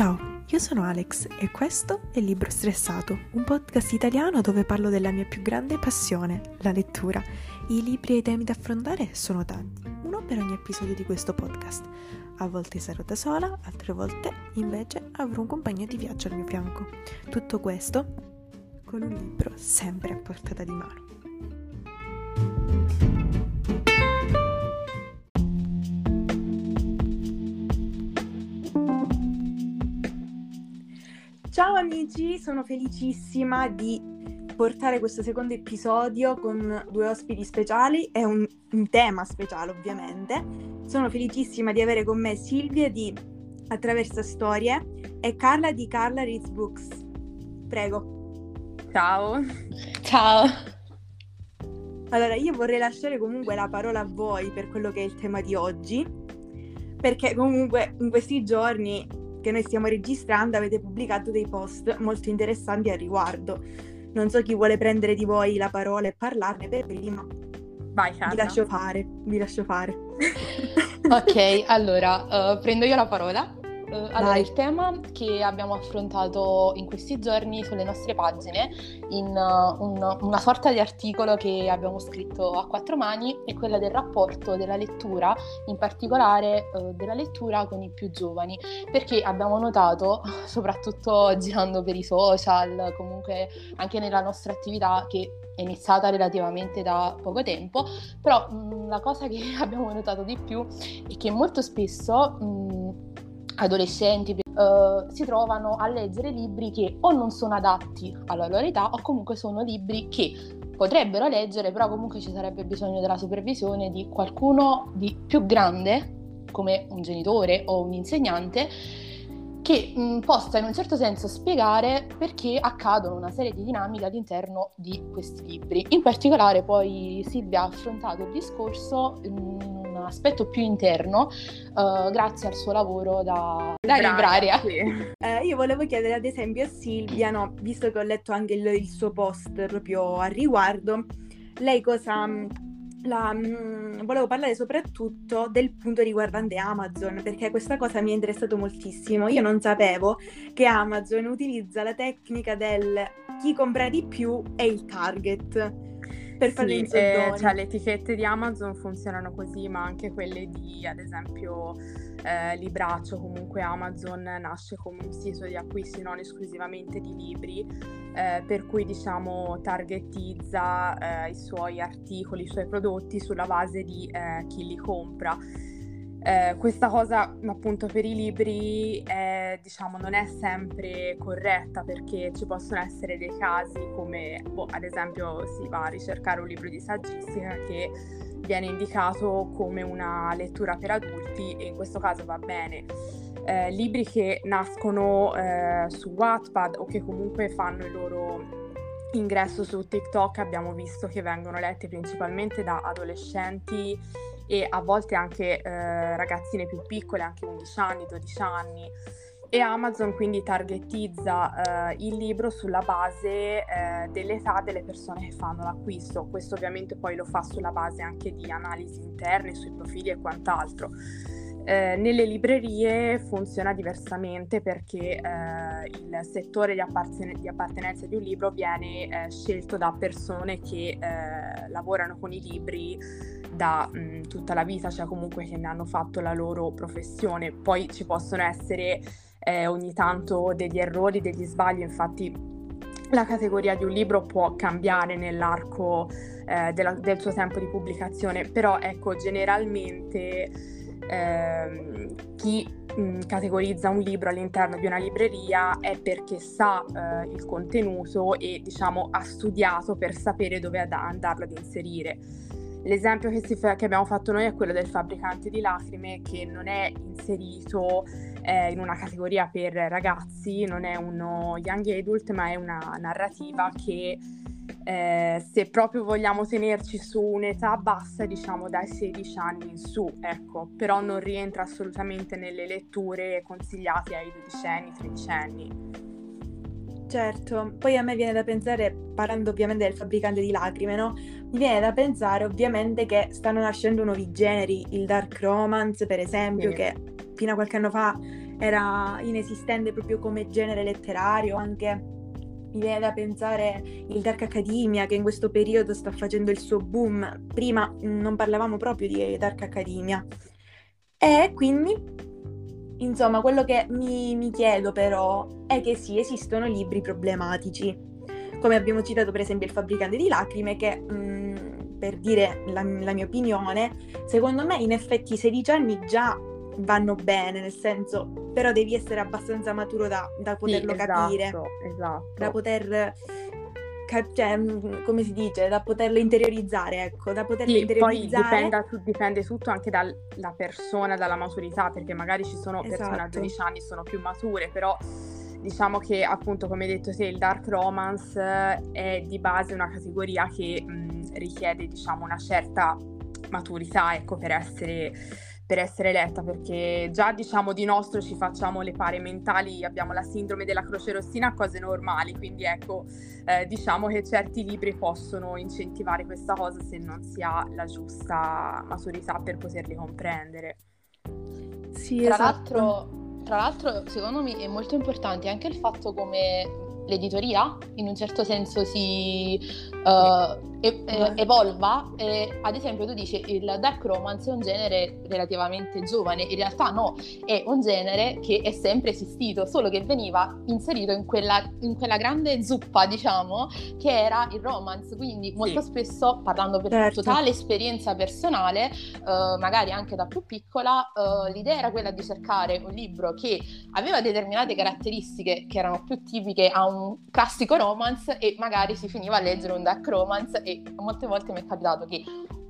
Ciao, io sono Alex e questo è Libro Stressato, un podcast italiano dove parlo della mia più grande passione, la lettura. I libri e i temi da affrontare sono tanti, uno per ogni episodio di questo podcast. A volte sarò da sola, altre volte invece avrò un compagno di viaggio al mio fianco. Tutto questo con un libro sempre a portata di mano. Ciao amici, sono felicissima di portare questo secondo episodio con due ospiti speciali e un, un, tema speciale ovviamente. Sono felicissima di avere con me Silvia di Attraverso Storie e Carla di Carla Reads Books. Prego. Ciao. Ciao. Allora, io vorrei lasciare comunque la parola a voi per quello che è il tema di oggi, perché comunque in questi giorni che noi stiamo registrando avete pubblicato dei post molto interessanti al riguardo. Non so chi vuole prendere di voi la parola e parlarne per prima. Vai, Carla. Vi lascio fare, vi lascio fare. ok, allora uh, prendo io la parola. Uh, allora, il tema che abbiamo affrontato in questi giorni sulle nostre pagine, in uh, un, una sorta di articolo che abbiamo scritto a quattro mani, è quella del rapporto della lettura, in particolare uh, della lettura con i più giovani, perché abbiamo notato, soprattutto girando per i social, comunque anche nella nostra attività, che è iniziata relativamente da poco tempo, però mh, la cosa che abbiamo notato di più è che molto spesso mh, adolescenti uh, si trovano a leggere libri che o non sono adatti alla loro età o comunque sono libri che potrebbero leggere, però comunque ci sarebbe bisogno della supervisione di qualcuno di più grande, come un genitore o un insegnante, che mh, possa in un certo senso spiegare perché accadono una serie di dinamiche all'interno di questi libri. In particolare poi Silvia ha affrontato il discorso in un aspetto più interno uh, grazie al suo lavoro da, da libraria. Sì. Eh, io volevo chiedere ad esempio a Silvia, no, visto che ho letto anche il, il suo post proprio a riguardo, lei cosa... La, mh, volevo parlare soprattutto del punto riguardante Amazon perché questa cosa mi è interessato moltissimo. Io non sapevo che Amazon utilizza la tecnica del chi compra di più è il target per fare sì, eh, cioè, le etichette di Amazon funzionano così, ma anche quelle di, ad esempio, eh, Libraccio, comunque Amazon nasce come un sito di acquisti non esclusivamente di libri, eh, per cui diciamo targetizza eh, i suoi articoli, i suoi prodotti sulla base di eh, chi li compra. Eh, questa cosa appunto per i libri è, diciamo, non è sempre corretta perché ci possono essere dei casi come boh, ad esempio si va a ricercare un libro di saggistica che viene indicato come una lettura per adulti e in questo caso va bene. Eh, libri che nascono eh, su Wattpad o che comunque fanno il loro ingresso su TikTok abbiamo visto che vengono letti principalmente da adolescenti e a volte anche eh, ragazzine più piccole, anche 11 anni, 12 anni. E Amazon quindi targetizza eh, il libro sulla base eh, dell'età delle persone che fanno l'acquisto. Questo ovviamente poi lo fa sulla base anche di analisi interne sui profili e quant'altro. Eh, nelle librerie funziona diversamente perché eh, il settore di, apparten- di, appartenenza di un libro viene eh, scelto da persone che eh, lavorano con i libri da mh, tutta la vita, cioè comunque che ne hanno fatto la loro professione. Poi ci possono essere eh, ogni tanto degli errori, degli sbagli, infatti la categoria di un libro può cambiare nell'arco eh, della, del suo tempo di pubblicazione, però ecco generalmente eh, chi categorizza un libro all'interno di una libreria è perché sa eh, il contenuto e diciamo ha studiato per sapere dove ad- andarlo ad inserire. L'esempio che, fa, che, abbiamo fatto noi è quello del fabbricante di lacrime che non è inserito eh, in una categoria per ragazzi, non è uno young adult, ma è una narrativa che eh, se proprio vogliamo tenerci su un'età bassa, diciamo dai 16 anni in su, ecco, però non rientra assolutamente nelle letture consigliate ai 12 anni, 13 anni. Certo, poi a me viene da pensare, parlando ovviamente del fabbricante di lacrime, no? Mi viene da pensare ovviamente che stanno nascendo nuovi generi, il dark romance per esempio, sì. che fino a qualche anno fa era inesistente proprio come genere letterario, anche mi viene da pensare il Dark Academia che in questo periodo sta facendo il suo boom. Prima non parlavamo proprio di Dark Academia. E quindi, insomma, quello che mi, mi chiedo però è che sì, esistono libri problematici. Come abbiamo citato per esempio il Fabbricante di Lacrime che... Mh, mm, per dire la, la mia opinione, secondo me in effetti i 16 anni già vanno bene, nel senso, però devi essere abbastanza maturo da, da poterlo sì, esatto, capire, esatto. da poter, cioè, mm, come si dice, da poterlo interiorizzare, ecco, da poterlo sì, interiorizzare. Poi dipende, dipende, tutto anche dalla persona, dalla maturità, perché magari ci sono esatto. persone a 12 anni sono più mature, però diciamo che appunto come hai detto te il dark romance è di base una categoria che mh, richiede diciamo una certa maturità ecco per essere per essere letta perché già diciamo di nostro ci facciamo le pare mentali, abbiamo la sindrome della croce rossina, cose normali, quindi ecco eh, diciamo che certi libri possono incentivare questa cosa se non si ha la giusta maturità per poterli comprendere. Sì, Tra esatto. l'altro tra l'altro, secondo me è molto importante anche il fatto come l'editoria in un certo senso si uh, e, eh, evolva. Eh, ad esempio, tu dici il dark romance è un genere relativamente giovane, in realtà no, è un genere che è sempre esistito, solo che veniva inserito in quella, in quella grande zuppa, diciamo, che era il romance. Quindi molto sì. spesso, parlando per certo. totale esperienza personale, eh, magari anche da più piccola, eh, l'idea era quella di cercare un libro che aveva determinate caratteristiche che erano più tipiche a un classico romance e magari si finiva a leggere un dark romance e molte volte mi è capitato che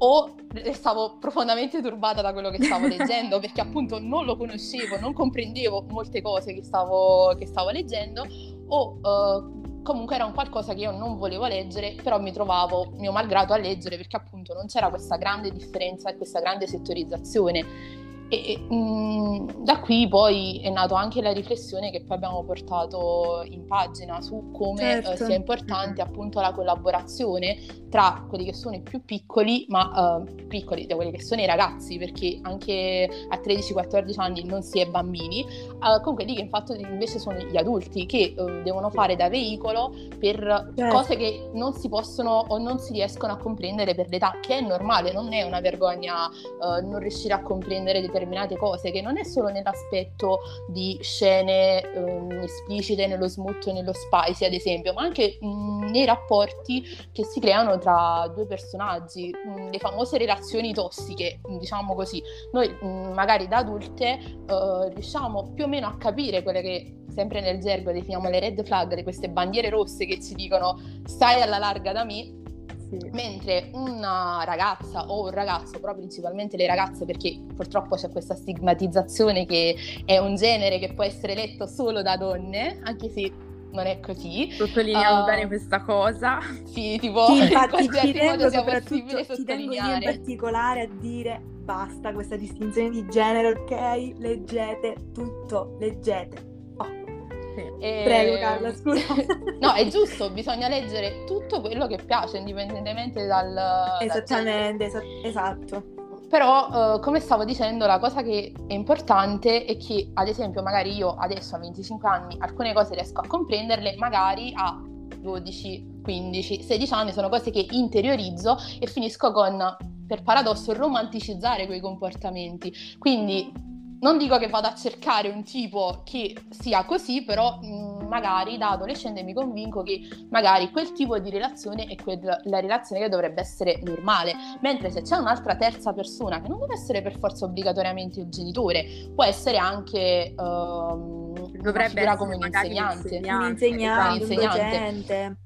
o stavo profondamente turbata da quello che stavo leggendo perché appunto non lo conoscevo, non comprendevo molte cose che stavo, che stavo leggendo o uh, comunque era un qualcosa che io non volevo leggere però mi trovavo mio malgrado a leggere perché appunto non c'era questa grande differenza e questa grande settorizzazione e mh, mm, da qui poi è nata anche la riflessione che poi abbiamo portato in pagina su come eh, certo. eh, sia importante appunto la collaborazione tra quelli che sono i più piccoli, ma più piccoli da quelli che sono i ragazzi, perché anche a 13-14 anni non si è bambini, uh, con quelli che infatti invece sono gli adulti che uh, devono fare da veicolo per certo. cose che non si possono o non si riescono a comprendere per l'età, che è normale, non è una vergogna non riuscire a comprendere determinate determinate cose, che non è solo nell'aspetto di scene um, esplicite, nello smooth, nello spicy ad esempio, ma anche um, nei rapporti che si creano tra due personaggi, um, le famose relazioni tossiche, diciamo così. Noi magari da adulte uh, riusciamo più o meno a capire quelle che sempre nel gergo definiamo le red flag, queste bandiere rosse che ci dicono stai alla larga da me sì. Mentre una ragazza o un ragazzo, però principalmente le ragazze, perché purtroppo c'è questa stigmatizzazione che è un genere che può essere letto solo da donne, anche se non è così. Sottolineiamo uh, bene questa cosa. Sì, tipo, sì, infatti ci tengo soprattutto, ci tengo io in particolare a dire basta questa distinzione di genere, ok? Leggete tutto, leggete e... Prego Carla, scusa. no, è giusto, bisogna leggere tutto quello che piace, indipendentemente dal... Esattamente, dal esatto. Però, uh, come stavo dicendo, la cosa che è importante è che, ad esempio, magari io adesso a 25 anni alcune cose riesco a comprenderle, magari a 12, 15, 16 anni sono cose che interiorizzo e finisco con, per paradosso, romanticizzare quei comportamenti. Quindi non dico che vado a cercare un tipo che sia così, però mh, magari da adolescente mi convinco che magari quel tipo di relazione è quel, la relazione che dovrebbe essere normale, mentre se c'è un'altra terza persona che non deve essere per forza obbligatoriamente il genitore, può essere anche uh, dovrebbe essere come un insegnante, un insegnante, un insegnante.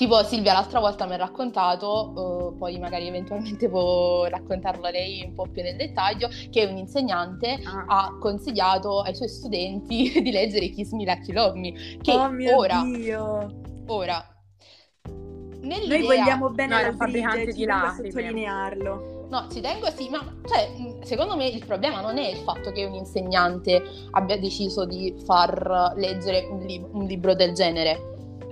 Tipo Silvia l'altra volta mi ha raccontato, uh, poi magari eventualmente può raccontarlo lei un po' più nel dettaglio, che un insegnante ah. ha consigliato ai suoi studenti di leggere Kiss Me Lucky Love Me, che oh ora, Dio. ora, nell'idea... Noi vogliamo bene no, la fabbricante di lacrime. sottolinearlo. No, ci tengo sì, ma cioè, secondo me il problema non è il fatto che un insegnante abbia deciso di far leggere un, lib- un libro del genere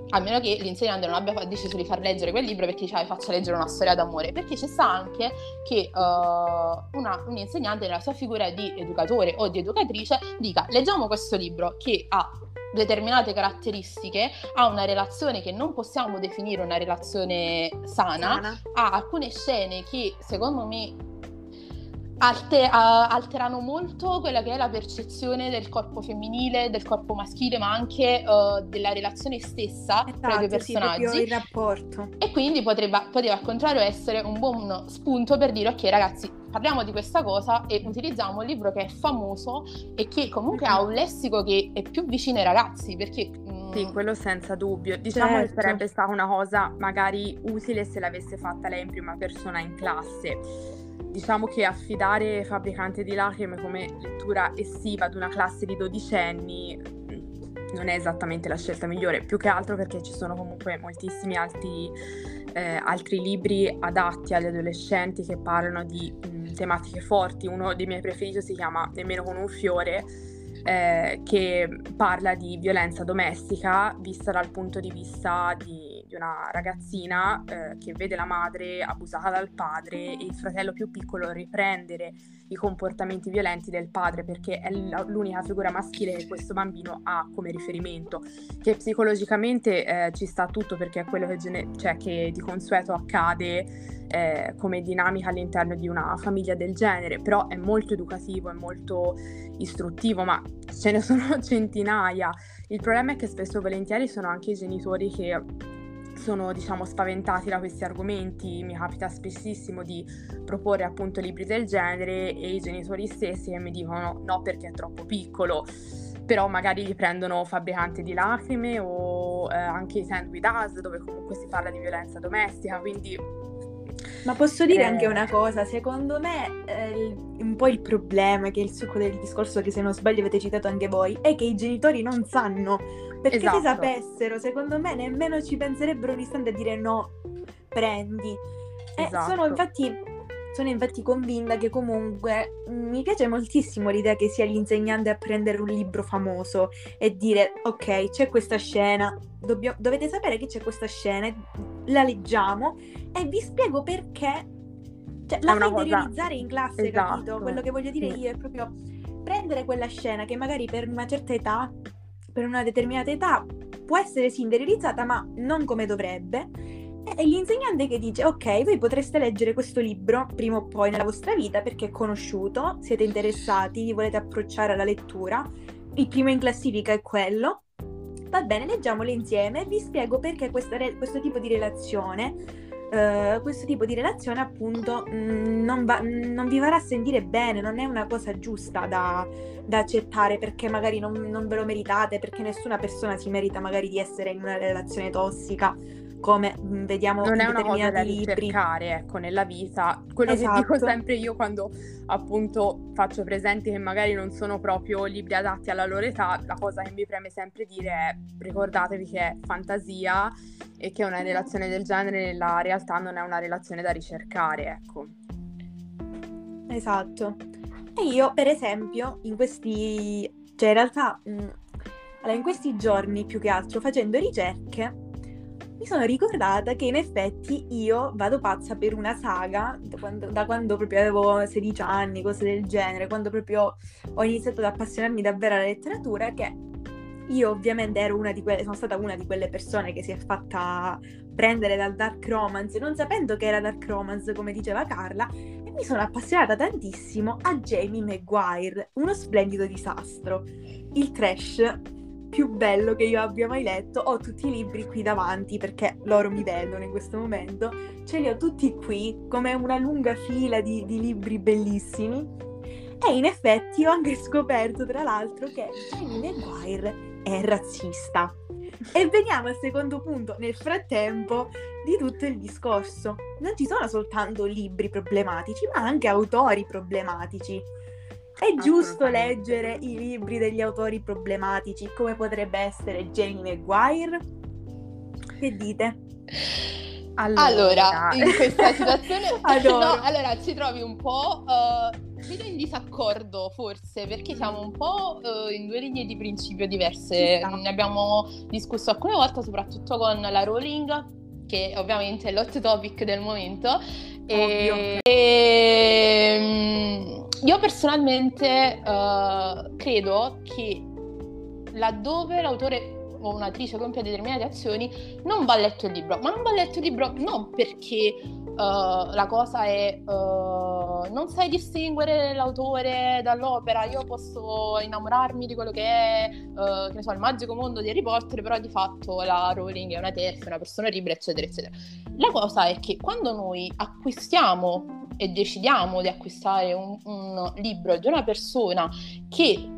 a meno che l'insegnante non abbia deciso di far leggere quel libro perché diceva faccia leggere una storia d'amore, perché ci sta anche che uh, una, un insegnante nella sua figura di educatore o di educatrice dica leggiamo questo libro che ha determinate caratteristiche, ha una relazione che non possiamo definire una relazione sana, sana. ha alcune scene che secondo me Alte, uh, alterano molto quella che è la percezione del corpo femminile, del corpo maschile, ma anche uh, della relazione stessa esatto, tra i due personaggi. Sì, il rapporto. E quindi potrebbe, poteva al contrario essere un buon spunto per dire ok ragazzi, parliamo di questa cosa e utilizziamo un libro che è famoso e che comunque mm-hmm. ha un lessico che è più vicino ai ragazzi, perché mm, sì, quello senza dubbio. Diciamo certo. che sarebbe stata una cosa magari utile se l'avesse fatta lei in prima persona in classe Diciamo che affidare Fabbricante di lacrime come lettura estiva ad una classe di dodicenni mm, non è esattamente la scelta migliore, più che altro perché ci sono comunque moltissimi altri, eh, altri libri adatti agli adolescenti che parlano di mh, mm, tematiche forti. Uno dei miei preferiti si chiama Nemmeno con un fiore, eh, che parla di violenza domestica vista dal punto di vista di di una ragazzina eh, che vede la madre abusata dal padre e il fratello più piccolo riprendere i comportamenti violenti del padre perché è l'unica figura maschile che questo bambino ha come riferimento, che psicologicamente eh, ci sta tutto perché è quello che, gene- cioè, che di consueto accade eh, come dinamica all'interno di una famiglia del genere, però è molto educativo, è molto istruttivo, ma ce ne sono centinaia. Il problema è che spesso e volentieri sono anche i genitori che sono diciamo spaventati da questi argomenti, mi capita spessissimo di proporre appunto libri del genere e i genitori stessi che mi dicono no perché è troppo piccolo, però magari li prendono fabbricanti di lacrime o eh, anche i Sand With Us dove comunque si parla di violenza domestica, quindi... Ma posso dire eh... anche una cosa, secondo me eh, un po' il problema, che è il succo del discorso che se non sbaglio avete citato anche voi, è che i genitori non sanno perché esatto. se sapessero, secondo me nemmeno ci penserebbero un istante a dire no, prendi. Esatto. sono infatti sono infatti convinta che comunque mi piace moltissimo l'idea che sia l'insegnante a prendere un libro famoso e dire ok c'è questa scena, dobbio- dovete sapere che c'è questa scena, la leggiamo e vi spiego perché, cioè la fai interiorizzare in classe, esatto. capito? Quello che voglio dire io è proprio prendere quella scena che magari per una certa età per una determinata età può essere sì ma non come dovrebbe. E l'insegnante che dice: Ok, voi potreste leggere questo libro prima o poi nella vostra vita perché è conosciuto, siete interessati, vi volete approcciare alla lettura. Il primo in classifica è quello. Va bene, leggiamolo insieme e vi spiego perché re- questo tipo di relazione Uh, questo tipo di relazione appunto mm, non, va, non, vi farà sentire bene, non è una cosa giusta da, da accettare perché magari non, non, ve lo meritate, perché nessuna persona si merita magari di essere in una relazione tossica come mm, vediamo non è una cosa da libri. ricercare ecco nella vita quello esatto. che dico esatto. sempre io quando appunto faccio presenti che magari non sono proprio libri adatti alla loro età la cosa che mi preme sempre dire è ricordatevi che è fantasia e che una relazione del genere nella realtà non è una relazione da ricercare ecco esatto e io per esempio in questi cioè in realtà mh, mm, allora, in questi giorni più che altro facendo ricerche mi sono ricordata che in effetti io vado pazza per una saga da quando, da quando, proprio avevo 16 anni, cose del genere, quando proprio ho iniziato ad appassionarmi davvero alla letteratura, che io ovviamente ero una di quelle, sono stata una di quelle persone che si è fatta prendere dal dark romance, non sapendo che era dark romance, come diceva Carla, e mi sono appassionata tantissimo a Jamie Maguire, uno splendido disastro. Il trash più bello che io abbia mai letto. Ho tutti i libri qui davanti perché loro mi vedono in questo momento. Ce li ho tutti qui come una lunga fila di, di libri bellissimi. E in effetti ho anche scoperto, tra l'altro, che Jamie Maguire è razzista. E veniamo al secondo punto, nel frattempo, di tutto il discorso. Non ci sono soltanto libri problematici, ma anche autori problematici. È giusto leggere i libri degli autori problematici, come potrebbe essere Jamie Maguire? Che dite? Allora, allora in questa situazione no, allora ci trovi un po' uh, vedo in disaccordo forse perché siamo un po' uh, in due linee di principio diverse. Ne abbiamo discusso alcune volte, soprattutto con la Rowling, che ovviamente è l'hot topic del momento. E, e, ehm, io personalmente uh, credo che laddove l'autore o un'attrice compie determinate azioni, non va letto il libro. Ma non va letto il libro non perché uh, la cosa è uh, non sai distinguere l'autore dall'opera, io posso innamorarmi di quello che è, uh, che ne so, il magico mondo di Harry Potter, però di fatto la Rowling è una terza, una persona libera, eccetera, eccetera. La cosa è che quando noi acquistiamo e decidiamo di acquistare un, un libro di una persona che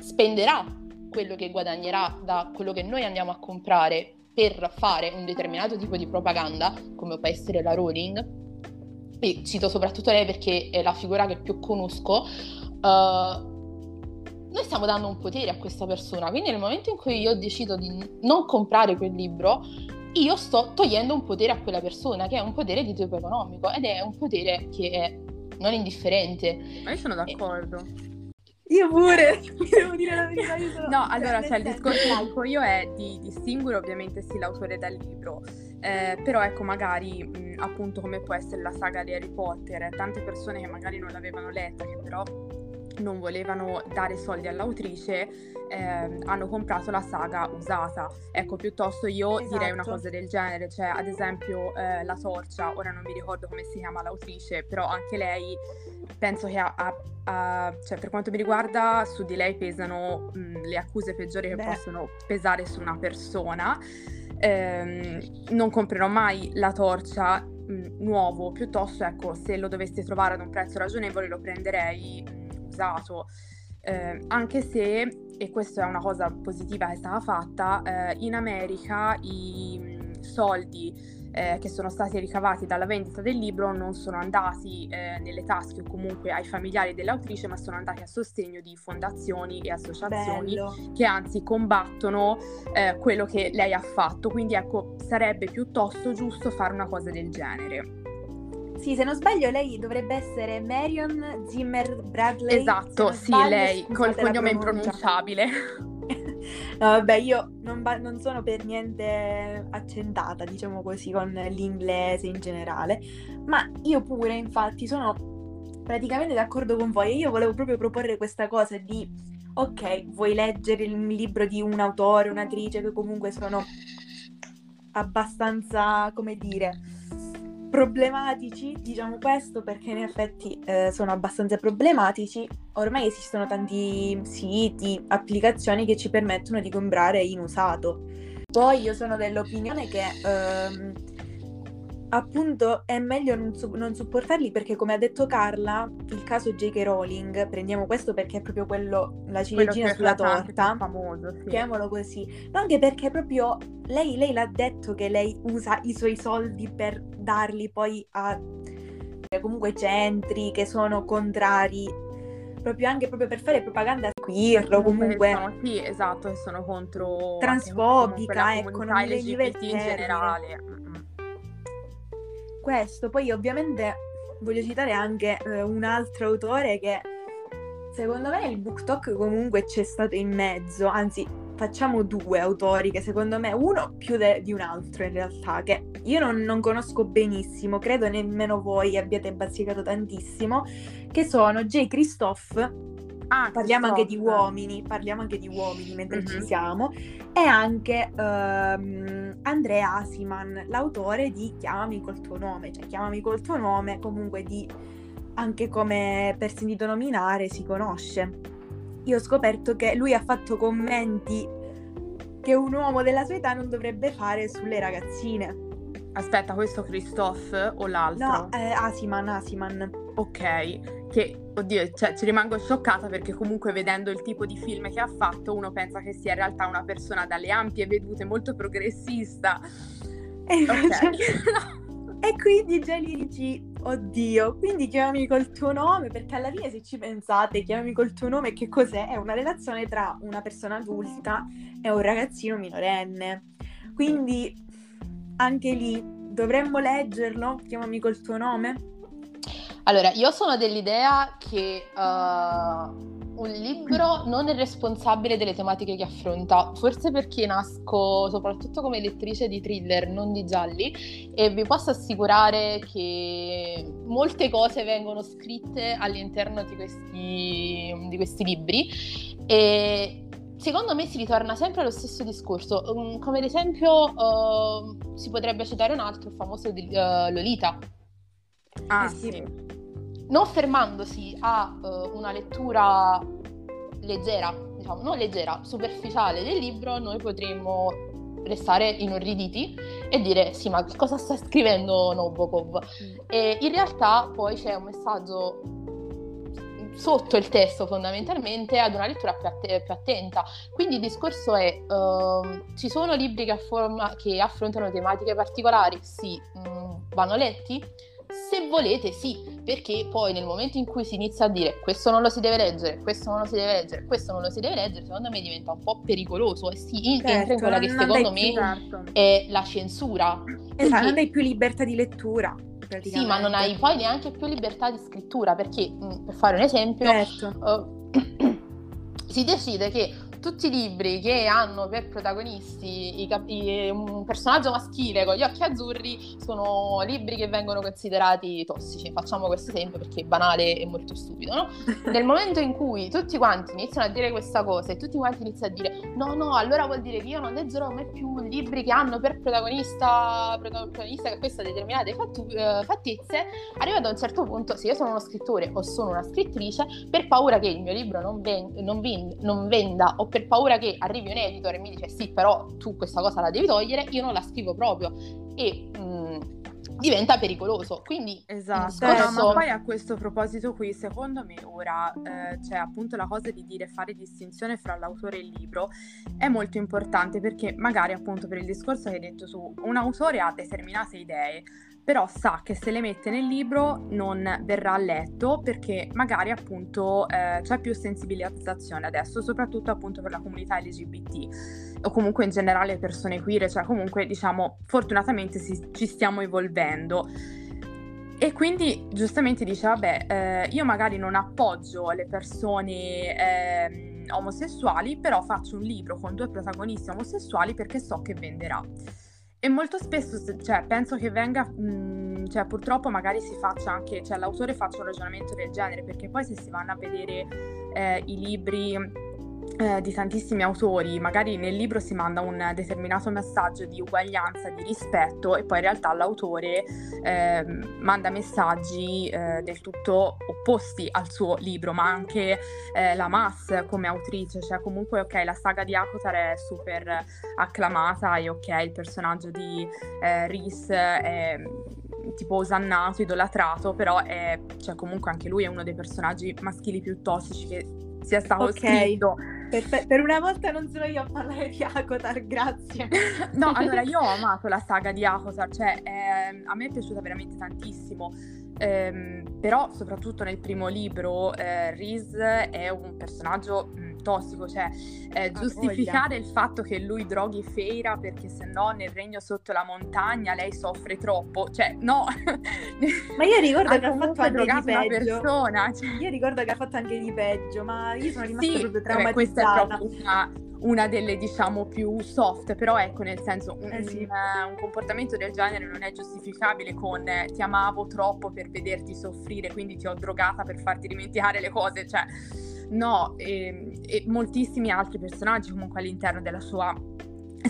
spenderà quello che guadagnerà da quello che noi andiamo a comprare per fare un determinato tipo di propaganda, come può essere la Rowling, e cito soprattutto lei perché è la figura che più conosco, uh, noi stiamo dando un potere a questa persona, quindi nel momento in cui io decido di non comprare quel libro, io sto togliendo un potere a quella persona, che è un potere di tipo economico ed è un potere che è non indifferente. Ma io sono d'accordo. E io pure, devo dire la verità. Sono... No, allora, cioè, il discorso che dico io è di distinguere ovviamente sì l'autore dal libro, eh, però ecco magari mh, appunto come può essere la saga di Harry Potter, tante persone che magari non l'avevano letta, che però non volevano dare soldi all'autrice, eh, hanno comprato la saga usata. Ecco, piuttosto io esatto. direi una esatto. cosa del genere, cioè ad esempio eh, La Torcia, ora non mi ricordo come si chiama l'autrice, però anche lei penso che ha, ha, ha cioè per quanto mi riguarda su di lei pesano mh, le accuse peggiori che Beh. possono pesare su una persona. Eh, non comprerò mai La Torcia nuovo, piuttosto ecco, se lo dovessi trovare ad un prezzo ragionevole lo prenderei usato. Eh, anche se, e questa è una cosa positiva che è stata fatta, eh, in America i mh, soldi eh, che sono stati ricavati dalla vendita del libro non sono andati eh, nelle tasche o comunque ai familiari dell'autrice, ma sono andati a sostegno di fondazioni e associazioni Bello. che anzi combattono eh, quello che lei ha fatto. Quindi ecco, sarebbe piuttosto giusto fare una cosa del genere. Sì, se non sbaglio lei dovrebbe essere Marion Zimmer Bradley. Esatto, sì, sbaglio, lei col cognome impronunciabile. no, vabbè, io non, ba- non, sono per niente accentata, diciamo così, con l'inglese in generale, ma io pure, infatti, sono praticamente d'accordo con voi e io volevo proprio proporre questa cosa di, ok, vuoi leggere il libro di un autore, un'attrice che comunque sono abbastanza, come dire problematici, diciamo questo perché in effetti eh, sono abbastanza problematici. Ormai esistono tanti siti, applicazioni che ci permettono di comprare in usato. Poi io sono dell'opinione che ehm, appunto è meglio non, su- non, supportarli perché come ha detto Carla il caso J.K. Rowling prendiamo questo perché è proprio quello la ciliegina sulla torta famoso sì. chiamiamolo così ma anche perché proprio lei, lei l'ha detto che lei usa i suoi soldi per darli poi a comunque centri che sono contrari proprio anche proprio per fare propaganda queer comunque sono, sì esatto sono contro transfobica ecco non mi in generale questo. Poi ovviamente voglio citare anche eh, un altro autore che secondo me il book talk comunque c'è stato in mezzo, anzi facciamo due autori che secondo me uno più de- di un altro in realtà, che io non, non, conosco benissimo, credo nemmeno voi abbiate bazzicato tantissimo, che sono J. Christophe Ah, parliamo anche di uomini, parliamo anche di uomini mentre mm-hmm. ci siamo, e anche um, Andrea Asiman, l'autore di Chiamami col tuo nome, cioè Chiamami col tuo nome, comunque di anche come per sentito nominare si conosce. Io ho scoperto che lui ha fatto commenti che un uomo della sua età non dovrebbe fare sulle ragazzine. Aspetta, questo Christophe o l'altro? No, eh, Asiman, Asiman. Ok, che oddio, cioè, ci rimango scioccata perché comunque vedendo il tipo di film che ha fatto uno pensa che sia in realtà una persona dalle ampie vedute, molto progressista. E, okay. e quindi già lì dici, oddio, quindi chiamami col tuo nome, perché alla fine se ci pensate, chiamami col tuo nome, che cos'è? È una relazione tra una persona adulta e un ragazzino minorenne. Quindi anche lì dovremmo leggerlo, chiamami col tuo nome? Allora, io sono dell'idea che uh, un libro non è responsabile delle tematiche che affronta, forse perché nasco soprattutto come lettrice di thriller, non di gialli, e vi posso assicurare che molte cose vengono scritte all'interno di questi, di questi libri. E secondo me si ritorna sempre allo stesso discorso, um, come ad esempio uh, si potrebbe citare un altro famoso di uh, Lolita. Ah, eh sì. non fermandosi a uh, una lettura leggera, diciamo, non leggera, superficiale del libro, noi potremmo restare inorriditi e dire sì ma cosa sta scrivendo Nobokov? Mm. e in realtà poi c'è un messaggio sotto il testo fondamentalmente ad una lettura più, att- più attenta. Quindi il discorso è uh, ci sono libri che, afforma- che, affrontano tematiche particolari? Sì. Mh, mm, vanno letti se volete sì, perché poi nel momento in cui si inizia a dire questo non lo si deve leggere, questo non lo si deve leggere, questo non lo si deve leggere, secondo me diventa un po' pericoloso e si certo, entra in quella che secondo me certo. è la censura. Esatto, non hai più libertà di lettura. Sì, ma non hai poi neanche più libertà di scrittura, perché per fare un esempio, certo. uh, si decide che tutti i libri che hanno per protagonisti cap- un personaggio maschile con gli occhi azzurri sono libri che vengono considerati tossici. Facciamo questo esempio perché è banale e molto stupido, no? Nel momento in cui tutti quanti iniziano a dire questa cosa e tutti quanti iniziano a dire no, no, allora vuol dire che io non leggerò mai più libri che hanno per protagonista, protagonista che queste determinate fattu- uh, fattezze, arrivato a un certo punto, se io sono uno scrittore o sono una scrittrice, per paura che il mio libro non, ven- non, ven- non venda o per paura che arrivi un editor e mi dice sì, però tu questa cosa la devi togliere, io non la scrivo proprio e mh, mm, diventa pericoloso. Quindi esatto, discorso... ma poi a questo proposito qui, secondo me ora eh, c'è appunto la cosa di dire fare distinzione fra l'autore e il libro è molto importante perché magari appunto per il discorso che hai detto su un autore ha determinate idee però sa che se le mette nel libro non verrà letto perché magari appunto eh, c'è più sensibilizzazione adesso, soprattutto appunto per la comunità LGBT o comunque in generale persone queer, cioè comunque diciamo fortunatamente si, ci stiamo evolvendo. E quindi giustamente dice, vabbè, eh, io magari non appoggio le persone eh, omosessuali, però faccio un libro con due protagonisti omosessuali perché so che venderà. E molto spesso, cioè, penso che venga, mh, mhmm, cioè, purtroppo magari si faccia anche, cioè, l'autore faccia un ragionamento del genere, perché poi se si vanno a vedere eh, i libri eh, di tantissimi autori, magari nel libro si manda un determinato messaggio di uguaglianza, di rispetto e poi in realtà l'autore eh, manda messaggi eh, del tutto opposti al suo libro, ma anche eh, la Mass come autrice, cioè comunque ok la saga di Akotar è super acclamata e ok il personaggio di eh, Rhys è tipo osannato, idolatrato, però è, cioè, comunque anche lui è uno dei personaggi maschili più tossici che sia stato okay. scritto. Per, per, una volta non sono io a parlare di Akotar, grazie. no, allora io ho amato la saga di Akotar, cioè eh, a me è piaciuta veramente tantissimo. Eh, però soprattutto nel primo libro eh, Riz è un personaggio mh, tossico, cioè eh, giustificare il fatto che lui droghi Feira perché se no nel regno sotto la montagna lei soffre troppo, cioè no. Ma io ricordo che ha fatto anche di peggio. Persona, cioè. Io ricordo che ha fatto anche di peggio, ma io sono rimasta sì, proprio traumatizzata. Beh, questa è proprio una una delle diciamo più soft, però ecco nel senso un, eh sì. un, un, comportamento del genere non è giustificabile con eh, ti amavo troppo per vederti soffrire, quindi ti ho drogata per farti dimenticare le cose, cioè no, e, ehm, e moltissimi altri personaggi comunque all'interno della sua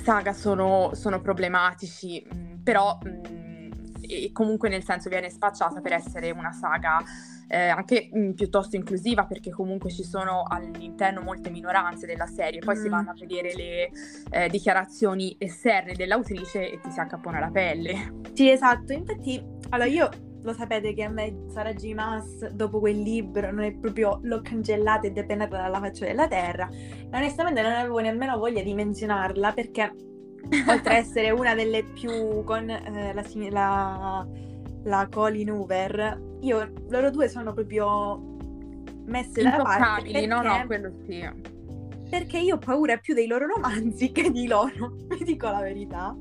saga sono, sono problematici, mh, mm, però mh, mm, e comunque nel senso viene spacciata per essere una saga eh, anche mh, mm, piuttosto inclusiva perché comunque ci sono all'interno molte minoranze della serie, poi mm. si vanno a vedere le eh, dichiarazioni esterne dell'autrice e ti si accappona la pelle. Sì, esatto, infatti, allora io lo sapete che a me Sara J. Maas dopo quel libro non è proprio l'ho cancellata e depenata dalla faccia della terra e onestamente non avevo nemmeno voglia di menzionarla perché oltre ad essere una delle più con eh, la, la, la Colin Hoover io, loro due sono proprio messe da parte. Perché, no, no, quello sì. Perché io ho paura più dei loro romanzi che di loro, vi dico la verità.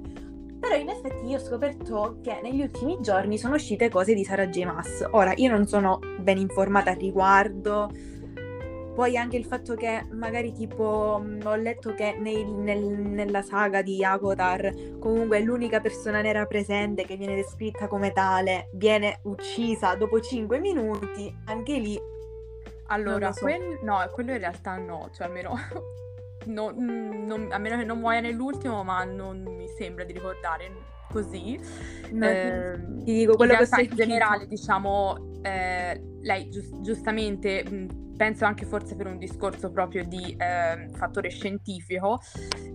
Però in effetti io ho scoperto che negli ultimi giorni sono uscite cose di Sarah J. Maas. Ora, io non sono ben informata al riguardo, poi anche il fatto che magari tipo mm, ho letto che nei, nel, nella saga di Agotar comunque l'unica persona nera presente che viene descritta come tale viene uccisa dopo 5 minuti, anche lì... Allora, so. quel, no, quello in realtà no, cioè almeno... No, mm, non, a meno che non muoia nell'ultimo, ma non mi sembra di ricordare così. No, eh, ti dico quello in che in generale, diciamo, eh, lei giust- giustamente mh, penso anche forse per un discorso proprio di eh, fattore scientifico,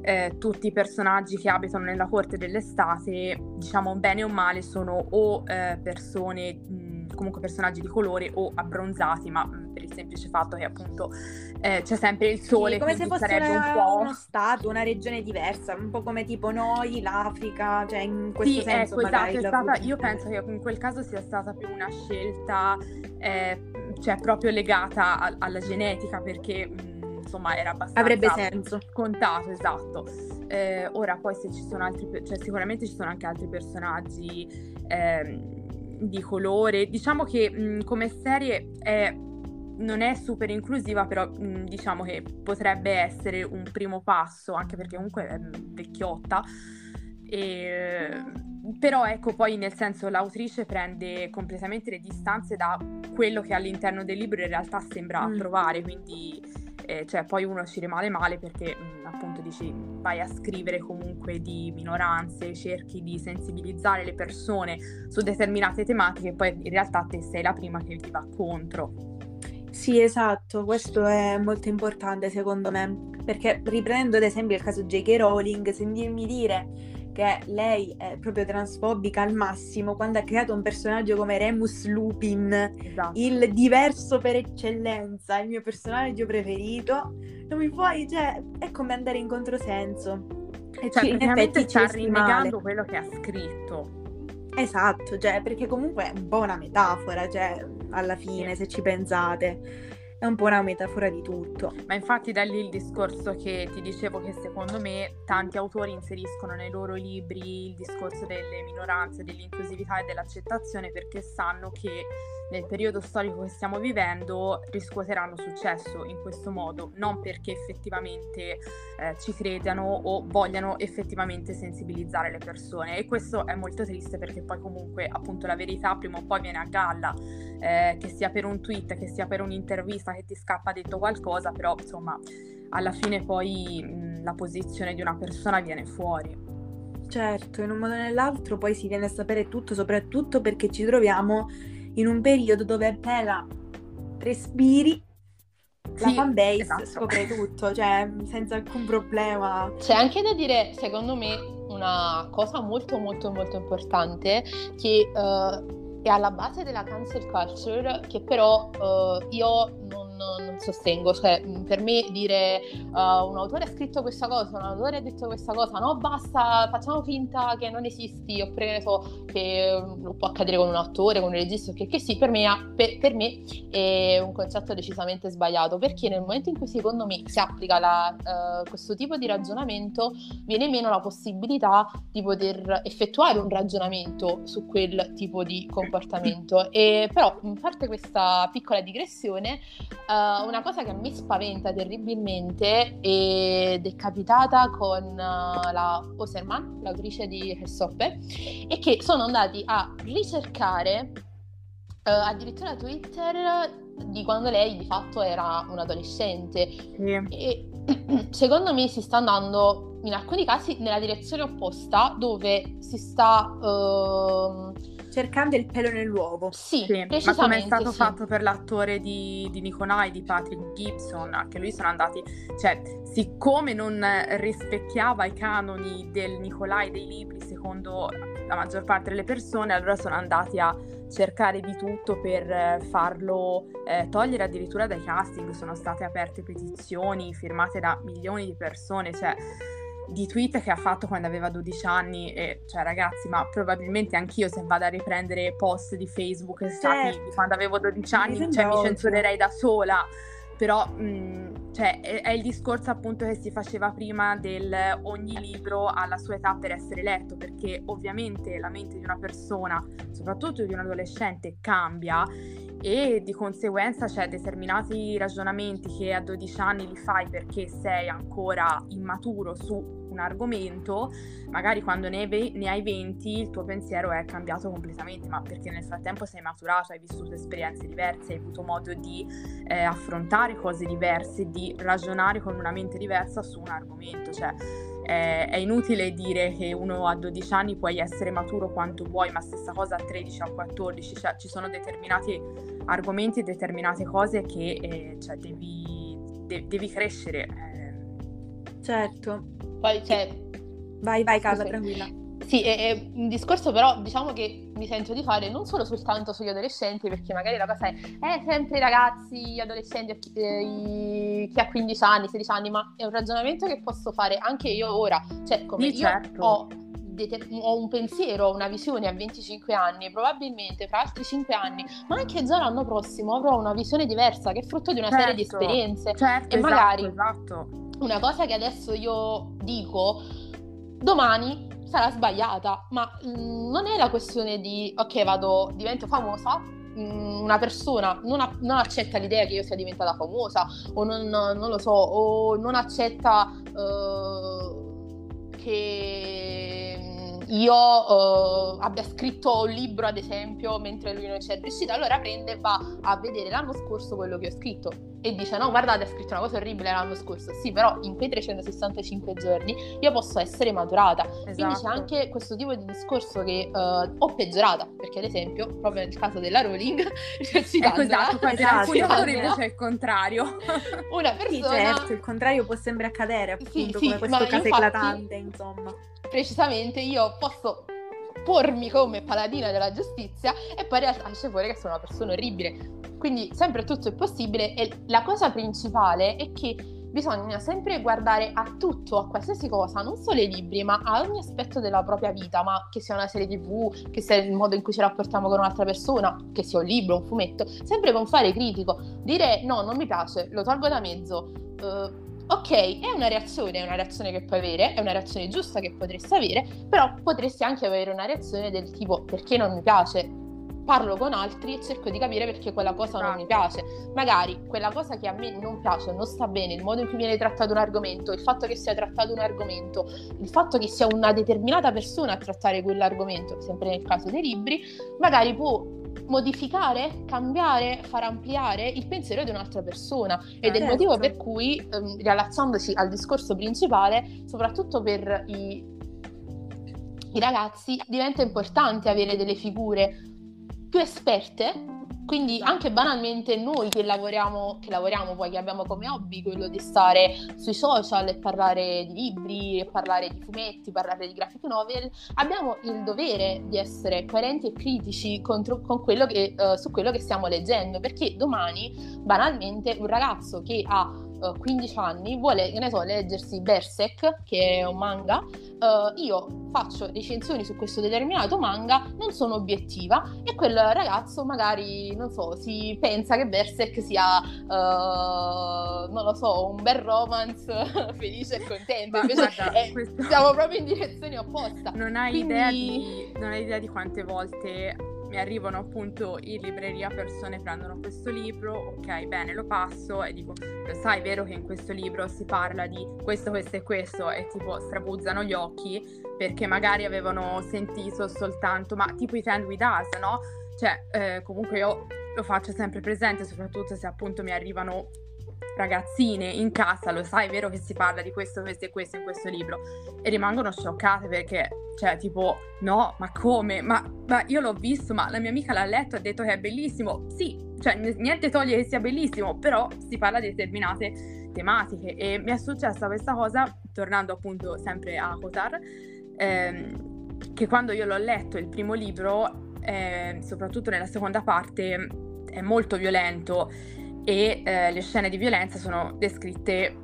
eh, tutti i personaggi che abitano nella corte dell'estate, diciamo bene o male, sono o eh, persone, mh, comunque personaggi di colore o abbronzati, ma mh, per il semplice fatto che appunto eh, c'è sempre il sole. Sì, come se fosse una, un po'... uno stato, una regione diversa, un po' come tipo noi, l'Africa, cioè in questo sì, senso. Ecco, esatto, stata, io penso che in quel caso sia stata più una scelta eh, cioè proprio legata a, alla genetica perché mh, insomma era abbastanza avrebbe senso scontato esatto eh, ora poi se ci sono altri cioè sicuramente ci sono anche altri personaggi eh, di colore diciamo che mh, come serie è non è super inclusiva, però mh, diciamo che potrebbe essere un primo passo, anche perché comunque è vecchiotta. E, però ecco poi nel senso l'autrice prende completamente le distanze da quello che all'interno del libro in realtà sembra mm. trovare, quindi eh, cioè, poi uno ci rimane male perché mh, appunto dici vai a scrivere comunque di minoranze, cerchi di sensibilizzare le persone su determinate tematiche e poi in realtà te sei la prima che ti va contro. Sì, esatto, questo è molto importante secondo me, perché riprendendo ad esempio il caso J.K. Rowling, sentirmi dire che lei è proprio transfobica al massimo quando ha creato un personaggio come Remus Lupin, esatto. il diverso per eccellenza, il mio personaggio preferito, non mi puoi, cioè, è come andare in controsenso. E cioè, in effetti sta rinnegando quello che ha scritto. Esatto, cioè, perché comunque è un po' una metafora, cioè, alla fine, se ci pensate è un po' una metafora di tutto. Ma infatti da lì il discorso che ti dicevo che secondo me tanti autori inseriscono nei loro libri il discorso delle minoranze, dell'inclusività e dell'accettazione perché sanno che nel periodo storico che stiamo vivendo riscuoteranno successo in questo modo, non perché effettivamente eh, ci credano o vogliano effettivamente sensibilizzare le persone. E questo è molto triste perché poi comunque appunto la verità prima o poi viene a galla, eh, che sia per un tweet, che sia per un'intervista che ti scappa detto qualcosa, però insomma alla fine poi mh, la posizione di una persona viene fuori. Certo, in un modo o nell'altro poi si viene a sapere tutto, soprattutto perché ci troviamo in un periodo dove appena respiri sì, la fanbase esatto. scopre tutto, cioè senza alcun problema. C'è anche da dire, secondo me, una cosa molto molto molto importante che uh, è alla base della cancel culture, che però uh, io non non, sostengo. Cioè, per me dire uh, un autore ha scritto questa cosa, un autore ha detto questa cosa, no, basta, facciamo finta che non esisti, oppure ne so, che um, può accadere con un attore, con un regista, che, che sì, per me, per, per me, è un concetto decisamente sbagliato, perché nel momento in cui secondo me si applica la, uh, questo tipo di ragionamento, viene meno la possibilità di poter effettuare un ragionamento su quel tipo di comportamento. E però, a parte questa piccola digressione, uh, una cosa che me spaventa terribilmente ed è capitata con uh, la Oserman, l'autrice di Hessoppe, è che sono andati a ricercare uh, addirittura Twitter di quando lei di fatto era un adolescente. Yeah. E secondo me si sta andando in alcuni casi nella direzione opposta dove si sta uh, cercando il pelo nell'uovo. Sì, sì ma come è stato sì. fatto per l'attore di, di Nicolai, di Patrick Gibson, anche lui sono andati, cioè, siccome non rispecchiava i canoni del Nicolai dei libri, secondo la maggior parte delle persone, allora sono andati a cercare di tutto per farlo eh, togliere addirittura dai casting, sono state aperte petizioni firmate da milioni di persone, cioè di tweet che ha fatto quando aveva 12 anni e cioè ragazzi ma probabilmente anch'io se vado a riprendere post di Facebook stati certo. quando avevo 12 anni cioè, mi censurerei da sola però mh, cioè, cioè è, è, il discorso appunto che si faceva prima del ogni libro ha la sua età per essere letto, perché ovviamente la mente di una persona, soprattutto di un adolescente, cambia e di conseguenza c'è determinati ragionamenti che a 12 anni li fai perché sei ancora immaturo su argomento, magari quando ne, ve- ne, hai 20 il tuo pensiero è cambiato completamente, ma perché nel frattempo sei maturato, hai vissuto esperienze diverse, hai avuto modo di eh, affrontare cose diverse, di ragionare con una mente diversa su un argomento, cioè eh, è inutile dire che uno a 12 anni puoi essere maturo quanto vuoi, ma stessa cosa a 13 o a 14, cioè ci sono determinati argomenti determinate cose che eh, cioè, devi, de- devi, crescere. Eh. Certo. Poi c'è... Vai, vai, Carla, tranquilla. Sì, è, è, un discorso però diciamo che mi sento di fare non solo soltanto sugli adolescenti, perché magari la cosa è, è sempre i ragazzi, gli adolescenti, eh, chi ha 15 anni, 16 anni, ma è un ragionamento che posso fare anche io ora. Cioè, come sì, io certo. ho, ho, un pensiero, una visione a 25 anni, probabilmente fra altri 5 anni, ma anche già l'anno prossimo avrò una visione diversa che è frutto di una certo, serie di certo. esperienze. Certo, e esatto, magari esatto. una cosa che adesso io dico, domani sarà sbagliata, ma mh, mm, non è la questione di ok, vado, divento famosa, mm, una persona non, ha, non, accetta l'idea che io sia diventata famosa o non, non lo so, o non accetta uh, che io uh, abbia scritto un libro, ad esempio, mentre lui non c'è riuscito, allora prende e va a vedere l'anno scorso quello che ho scritto. E dice no guardate ha scritto una cosa orribile l'anno scorso. Sì però in quei 365 giorni io posso essere maturata. Esatto. quindi c'è esatto. anche questo tipo di discorso che uh, ho peggiorata perché ad esempio proprio nel caso della Rowling ecco, esatto, poi per alcuni autori invece è il contrario. Una persona sì, certo il contrario può sempre accadere appunto sì, sì, come questo caso infatti, eclatante insomma precisamente io posso pormi come paladina della giustizia e poi in realtà esce fuori che sono una persona orribile. Quindi sempre tutto è possibile e la cosa principale è che bisogna sempre guardare a tutto, a qualsiasi cosa, non solo ai libri, ma a ogni aspetto della propria vita, ma che sia una serie tv, che sia il modo in cui ci rapportiamo con un'altra persona, che sia un libro, un fumetto, sempre con fare critico, dire no, non mi piace, lo tolgo da mezzo. Uh, ok, è una reazione, è una reazione che puoi avere, è una reazione giusta che potresti avere, però potresti anche avere una reazione del tipo perché non mi piace, parlo con altri e cerco di capire perché quella cosa esatto. non mi piace. Magari quella cosa che a me non piace, non sta bene, il modo in cui viene trattato un argomento, il fatto che sia trattato un argomento, il fatto che sia una determinata persona a trattare quell'argomento, sempre nel caso dei libri, magari può modificare, cambiare, far ampliare il pensiero di un'altra persona. Ed è il motivo per cui, ehm, riallacciandoci al discorso principale, soprattutto per i, i ragazzi diventa importante avere delle figure più esperte quindi anche banalmente noi che lavoriamo, che lavoriamo poi, che abbiamo come hobby quello di stare sui social e parlare di libri, parlare di fumetti, parlare di graphic novel, abbiamo il dovere di essere coerenti e critici contro, con quello che, uh, su quello che stiamo leggendo, perché domani banalmente un ragazzo che ha 15 anni vuole, che ne so, leggersi Berserk, che è un manga, uh, io faccio recensioni su questo determinato manga, non sono obiettiva e quel ragazzo magari, non so, si pensa che Berserk sia, uh, non lo so, un bel romance felice e contento, invece guarda, è, questo... siamo proprio in direzione opposta. Non hai, Quindi... idea di, non hai idea di quante volte mi arrivano appunto in libreria persone prendono questo libro, ok, bene, lo passo e dico, sai, vero che in questo libro si parla di questo, questo e questo e tipo strabuzzano gli occhi perché magari avevano sentito soltanto, ma tipo i Tend With Us, no? Cioè, eh, comunque io lo faccio sempre presente, soprattutto se appunto mi arrivano ragazzine in casa, lo sai, è vero che si parla di questo, questo e questo in questo libro, e rimangono scioccate perché, cioè, tipo, no, ma come? Ma, ma io l'ho visto, ma la mia amica l'ha letto e ha detto che è bellissimo. Sì, cioè, niente toglie che sia bellissimo, però si parla di determinate tematiche e mi è successa questa cosa, tornando appunto sempre a Kotar, ehm, che quando io l'ho letto il primo libro, eh, soprattutto nella seconda parte, è molto violento e eh, le scene di violenza sono descritte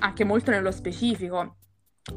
anche molto nello specifico.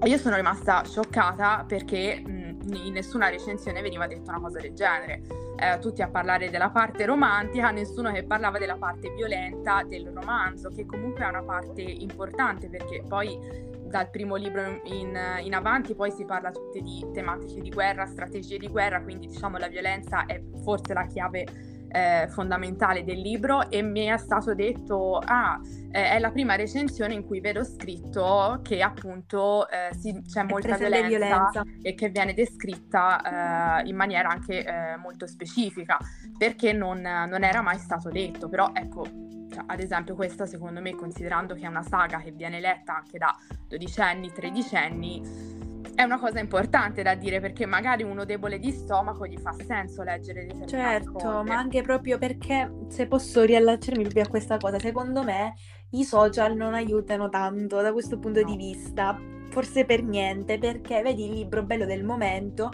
Io sono rimasta scioccata perché mh, in nessuna recensione veniva detta una cosa del genere. Eh, tutti a parlare della parte romantica, nessuno che parlava della parte violenta del romanzo, che comunque è una parte importante perché poi dal primo libro in, in, avanti poi si parla tutte di tematiche di guerra, strategie di guerra, quindi diciamo la violenza è forse la chiave eh, fondamentale del libro e mi è stato detto, ah, eh, è la prima recensione in cui vedo scritto che appunto eh, si, c'è molta violenza, violenza, e che viene descritta eh, in maniera anche eh, molto specifica, perché non, non era mai stato detto, però ecco cioè, ad esempio questa secondo me, considerando che è una saga che viene letta anche da dodicenni, tredicenni, è una cosa importante da dire perché magari uno debole di stomaco gli fa senso leggere determinate certo. Certo, ma anche proprio perché, se posso riallacciarmi proprio a questa cosa, secondo me i social non aiutano tanto da questo punto no. di vista, forse per niente, perché vedi il libro bello del momento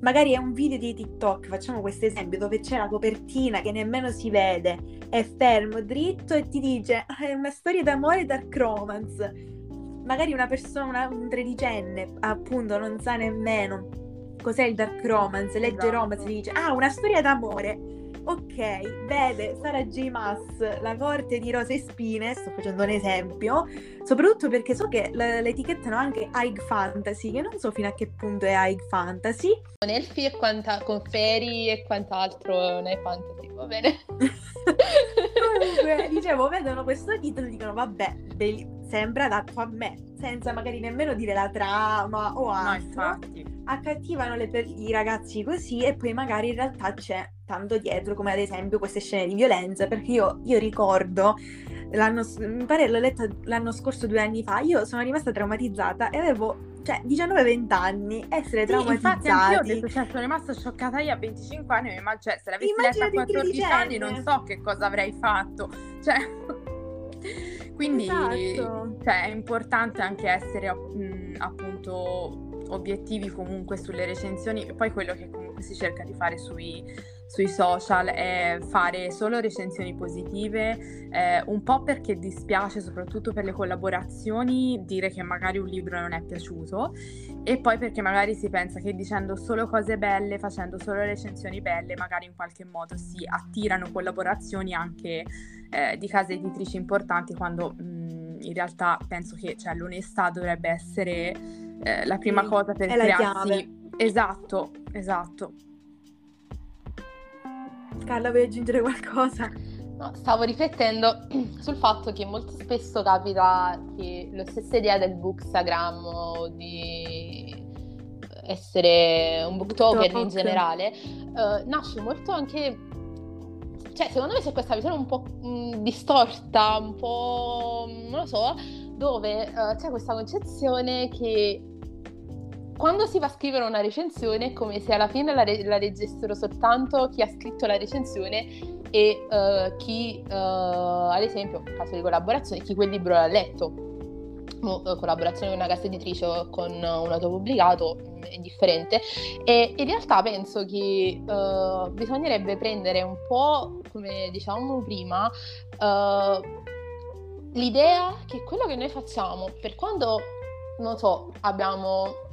magari è un video di TikTok, facciamo questo esempio, dove c'è la copertina che nemmeno si vede, è fermo, dritto e ti dice ah, è una storia d'amore dark romance. Magari una persona, un tredicenne, appunto, non sa nemmeno cos'è il dark romance, legge esatto. romance e dice ah, una storia d'amore ok, vede Sara J. Maas, la corte di rose e spine, sto facendo un esempio, soprattutto perché so che l- l'etichettano anche High Fantasy, che non so fino a che punto è High Fantasy. Con elfi e quanta- con fairy e quant'altro non è fantasy, va bene? Comunque, dicevo, vedono questo titolo e dicono, vabbè, be- sembra adatto a me, senza magari nemmeno dire la trama o altro. No, infatti. Accattivano le, i ragazzi così e poi magari in realtà c'è tanto dietro, come ad esempio queste scene di violenza, perché io, io ricordo, l'anno, mi pare l'ho letta l'anno scorso, due anni fa, io sono rimasta traumatizzata e avevo cioè 19-20 anni essere sì, traumatizzati. Infatti io ho detto, cioè, sono rimasta scioccata io a 25 anni, ma cioè, se l'avessi letta a 14 anni non so che cosa avrei fatto. Cioè, quindi esatto. cioè, è importante anche essere mh, appunto obiettivi comunque sulle recensioni e poi quello che comunque si cerca di fare sui sui social è fare solo recensioni positive, eh, un po' perché dispiace soprattutto per le collaborazioni dire che magari un libro non è piaciuto e poi perché magari si pensa che dicendo solo cose belle, facendo solo recensioni belle, magari in qualche modo si attirano collaborazioni anche eh, di case editrici importanti quando mh, mm, in realtà penso che cioè, l'onestà dovrebbe essere eh, la prima sì, cosa per crearsi... Esatto, esatto. Carla, vuoi aggiungere qualcosa? No, stavo riflettendo sul fatto che molto spesso capita che la stessa idea del bookstagram o di essere un booktoker in generale uh, nasce molto anche cioè secondo me c'è questa visione un po' mh, distorta un po' non lo so dove uh, c'è questa concezione che quando si va a scrivere una recensione è come se alla fine la, re- la leggessero soltanto chi ha scritto la recensione e uh, chi, uh, ad esempio, in caso di collaborazione, chi quel libro l'ha letto. O, collaborazione con una casa editrice o con un autopubblicato mm, è differente e in realtà penso che uh, bisognerebbe prendere un po' come diciamo prima l'idea che quello che noi facciamo per quando non so abbiamo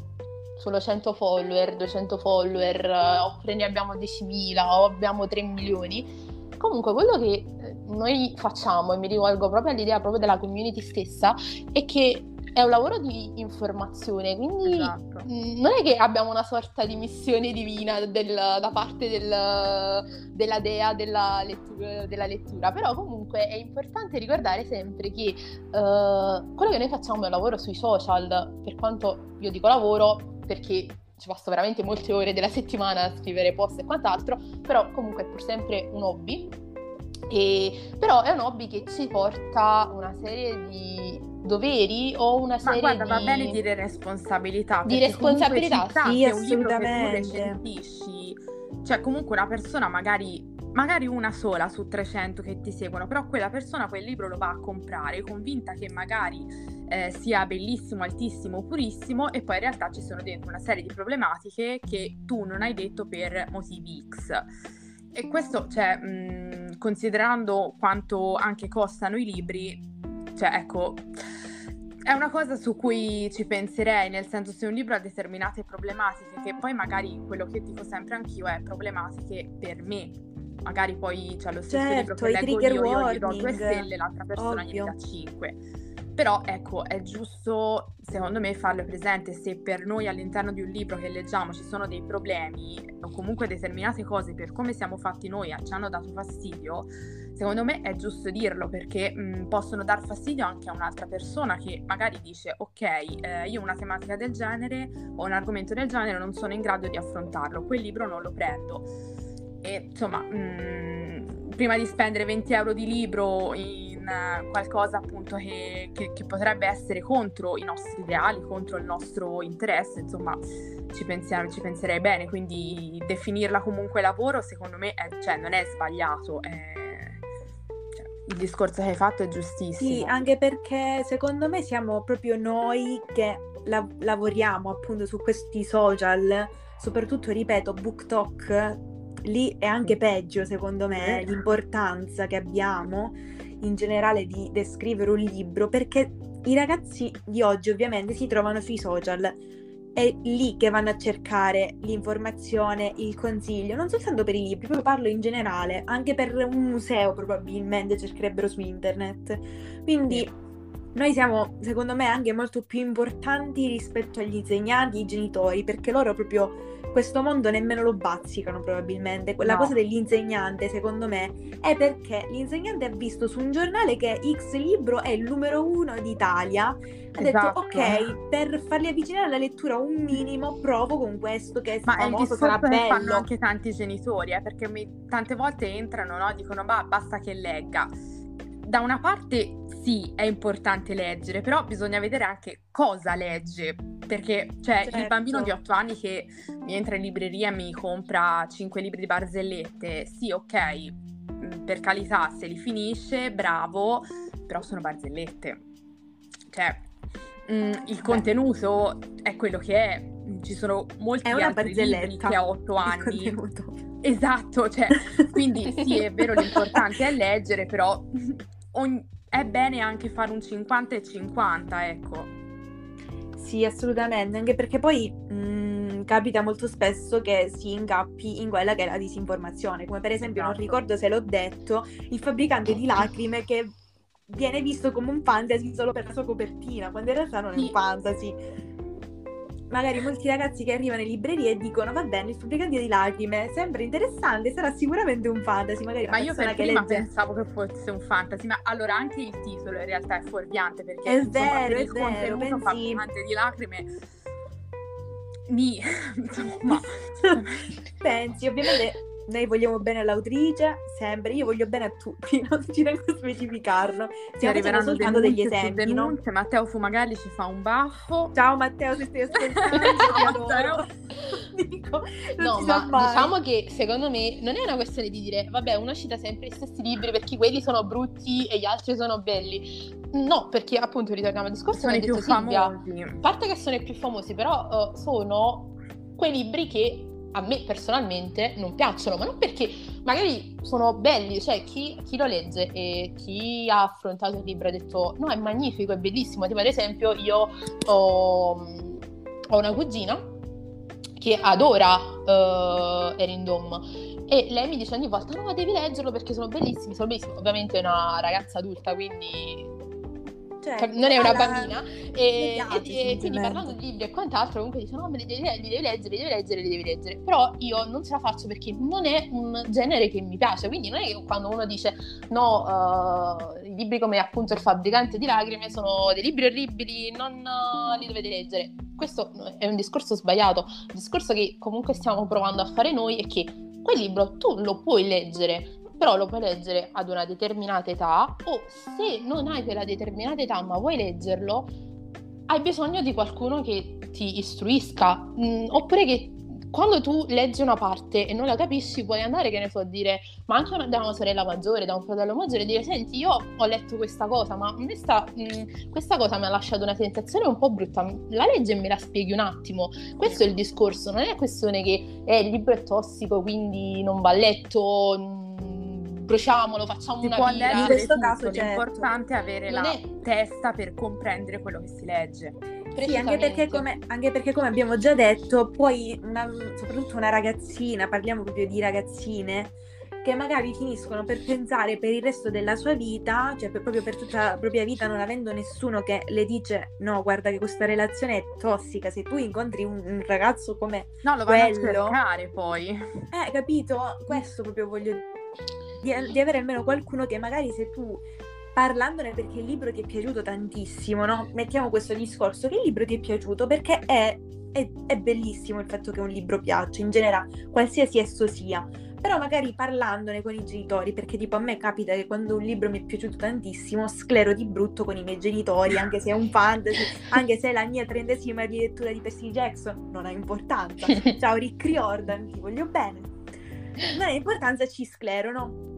solo 100 follower, 200 follower, eh, oppure ne abbiamo 10.000 o abbiamo 3 milioni. Comunque quello che eh, noi facciamo, e mi rivolgo proprio all'idea proprio della community stessa, è che è un lavoro di informazione, quindi esatto. non è che abbiamo una sorta di missione divina del, da parte del, della dea della lettura, della lettura, però comunque è importante ricordare sempre che uh, quello che noi facciamo è un lavoro sui social, per quanto io dico lavoro, perché ci passo veramente molte ore della settimana a scrivere post e quant'altro, però comunque è pur sempre un hobby. E, però è un hobby che ci porta una serie di doveri o una serie Ma guarda, di... va bene dire responsabilità. Di responsabilità, sì, assolutamente. cioè comunque una persona magari magari una sola su 300 che ti seguono, però quella persona quel libro lo va a comprare convinta che magari eh, sia bellissimo, altissimo, purissimo e poi in realtà ci sono dentro una serie di problematiche che tu non hai detto per motivi X. E questo, cioè, mh, considerando quanto anche costano i libri, cioè, ecco, è una cosa su cui ci penserei, nel senso se un libro ha determinate problematiche, che poi magari quello che dico sempre anch'io è problematiche per me. Magari poi c'è lo stesso certo, libro che leggo io, io gli do due stelle, l'altra persona ovvio. gli dà cinque. Però ecco, è giusto secondo me farlo presente se per noi all'interno di un libro che leggiamo ci sono dei problemi o comunque determinate cose per come siamo fatti noi ci hanno dato fastidio, secondo me è giusto dirlo perché mh, possono dar fastidio anche a un'altra persona che magari dice ok, eh, io una tematica del genere o un argomento del genere non sono in grado di affrontarlo, quel libro non lo prendo. E insomma, mh, prima di spendere 20 euro di libro in uh, qualcosa appunto che, che, che, potrebbe essere contro i nostri ideali, contro il nostro interesse, insomma, ci, pensiamo, ci penserei bene. Quindi definirla comunque lavoro, secondo me, è, cioè, non è sbagliato. È, cioè, il discorso che hai fatto è giustissimo. Sì, anche perché secondo me siamo proprio noi che la- lavoriamo appunto su questi social, soprattutto, ripeto, BookTok lì è anche peggio, secondo me, l'importanza che abbiamo in generale di descrivere un libro, perché i ragazzi di oggi ovviamente si trovano sui social. È lì che vanno a cercare l'informazione, il consiglio, non soltanto per i libri, proprio parlo in generale, anche per un museo probabilmente cercherebbero su internet. Quindi noi siamo, secondo me, anche molto più importanti rispetto agli insegnanti, ai genitori, perché loro proprio questo mondo nemmeno lo bazzicano probabilmente. Quella no. cosa dell'insegnante, secondo me, è perché l'insegnante ha visto su un giornale che X libro è il numero uno d'Italia. Ha esatto. detto, ok, per farli avvicinare alla lettura un minimo, provo con questo che è Ma famoso, sarà bello. fanno anche tanti genitori, eh, perché mi, tante volte entrano, no? Dicono, bah, basta che legga da una parte sì, è importante leggere, però bisogna vedere anche cosa legge, perché cioè certo. il bambino di 8 anni che mi entra in libreria e mi compra 5 libri di barzellette, sì, ok, mm, per carità, se li finisce, bravo, però sono barzellette. Cioè, mh, mm, il contenuto è quello che è. Ci sono molti è altri libri che a 8 anni. Esatto, cioè, quindi sì, è vero, l'importante è leggere, però ogni, è bene anche fare un 50 e 50, ecco. Sì, assolutamente, anche perché poi mh, mm, capita molto spesso che si incappi in quella che è la disinformazione, come per esempio, esatto. non ricordo se l'ho detto, il fabbricante di lacrime che viene visto come un fantasy solo per la sua copertina, quando in realtà non è un fantasy magari molti ragazzi che arrivano in libreria e dicono va bene il fabbricante di lacrime sembra interessante sarà sicuramente un fantasy. Magari ma io per che prima legge... pensavo che fosse un fantasy ma allora anche il titolo in realtà è fuorviante perché è insomma, vero, per è il vero, contenuto fabbricante di lacrime mi insomma. Pensi ovviamente noi vogliamo bene all'autrice, sempre, io voglio bene a tutti, non ci tengo a specificarlo. Stiamo arrivando soltanto degli esempi, denunce, no? Matteo Fumagalli ci fa un baffo. Ciao Matteo, se stai ascoltando. Dico, no, ma diciamo che secondo me non è una questione di dire, vabbè, uno cita sempre gli stessi libri perché quelli sono brutti e gli altri sono belli. No, perché appunto ritorniamo al discorso sono i più Silvia. famosi. A parte che sono i più famosi, però uh, sono quei libri che a me personalmente non piacciono, ma non perché magari sono belli, cioè chi, chi, lo legge e chi ha affrontato il libro ha detto no è magnifico, è bellissimo, tipo ad esempio io ho, ho una cugina che adora uh, Erin Dom e lei mi dice ogni volta no devi leggerlo perché sono bellissimi, sono bellissimi, ovviamente è una ragazza adulta quindi cioè, non è una bambina e, e, e quindi parlando di libri e quant'altro comunque dice no me li devi, li devi leggere, li devi leggere, li devi leggere. Però io non ce la faccio perché non è un genere che mi piace quindi non è che quando uno dice no uh, i libri come appunto il fabbricante di lacrime sono dei libri orribili non uh, li dovete leggere. Questo è un discorso sbagliato. Il discorso che comunque stiamo provando a fare noi è che quel libro tu lo puoi leggere però lo puoi leggere ad una determinata età o se non hai quella determinata età ma vuoi leggerlo, hai bisogno di qualcuno che ti istruisca, mm, oppure che quando tu leggi una parte e non la capisci, puoi andare, che ne so, a dire, ma anche da una sorella maggiore, da un fratello maggiore, e dire, senti, io ho letto questa cosa, ma questa, mh, mm, questa cosa mi ha lasciato una sensazione un po' brutta, la leggi e me la spieghi un attimo. Questo è il discorso, non è questione che eh, il libro è tossico, quindi non va letto, bruciamolo, facciamo si una può pila. In questo tutto, caso, certo. l'importante è avere Non la è- testa per comprendere quello che si legge. Sì, anche perché, come, anche perché come abbiamo già detto, poi una- soprattutto una ragazzina, parliamo proprio di ragazzine, che magari finiscono per pensare per il resto della sua vita, cioè per- proprio per tutta la propria vita, non avendo nessuno che le dice no, guarda che questa relazione è tossica, se tu incontri un, un ragazzo come... No, lo vanno a Quello. cercare poi. Eh, capito? Questo proprio voglio di, di avere almeno qualcuno che magari se tu parlandone perché il libro ti è piaciuto tantissimo, no? Mettiamo questo discorso, che il libro ti è piaciuto perché è, è- è bellissimo il fatto che un libro piaccia, in generale, qualsiasi esso sia. Però magari parlandone con i genitori, perché tipo a me capita che quando un libro mi è piaciuto tantissimo, sclero di brutto con i miei genitori, anche se è un fantasy, anche se è la mia trentesima rilettura di Percy Jackson, non ha importanza. Ciao Rick Riordan, ti voglio bene. Non ha importanza, ci sclero, no?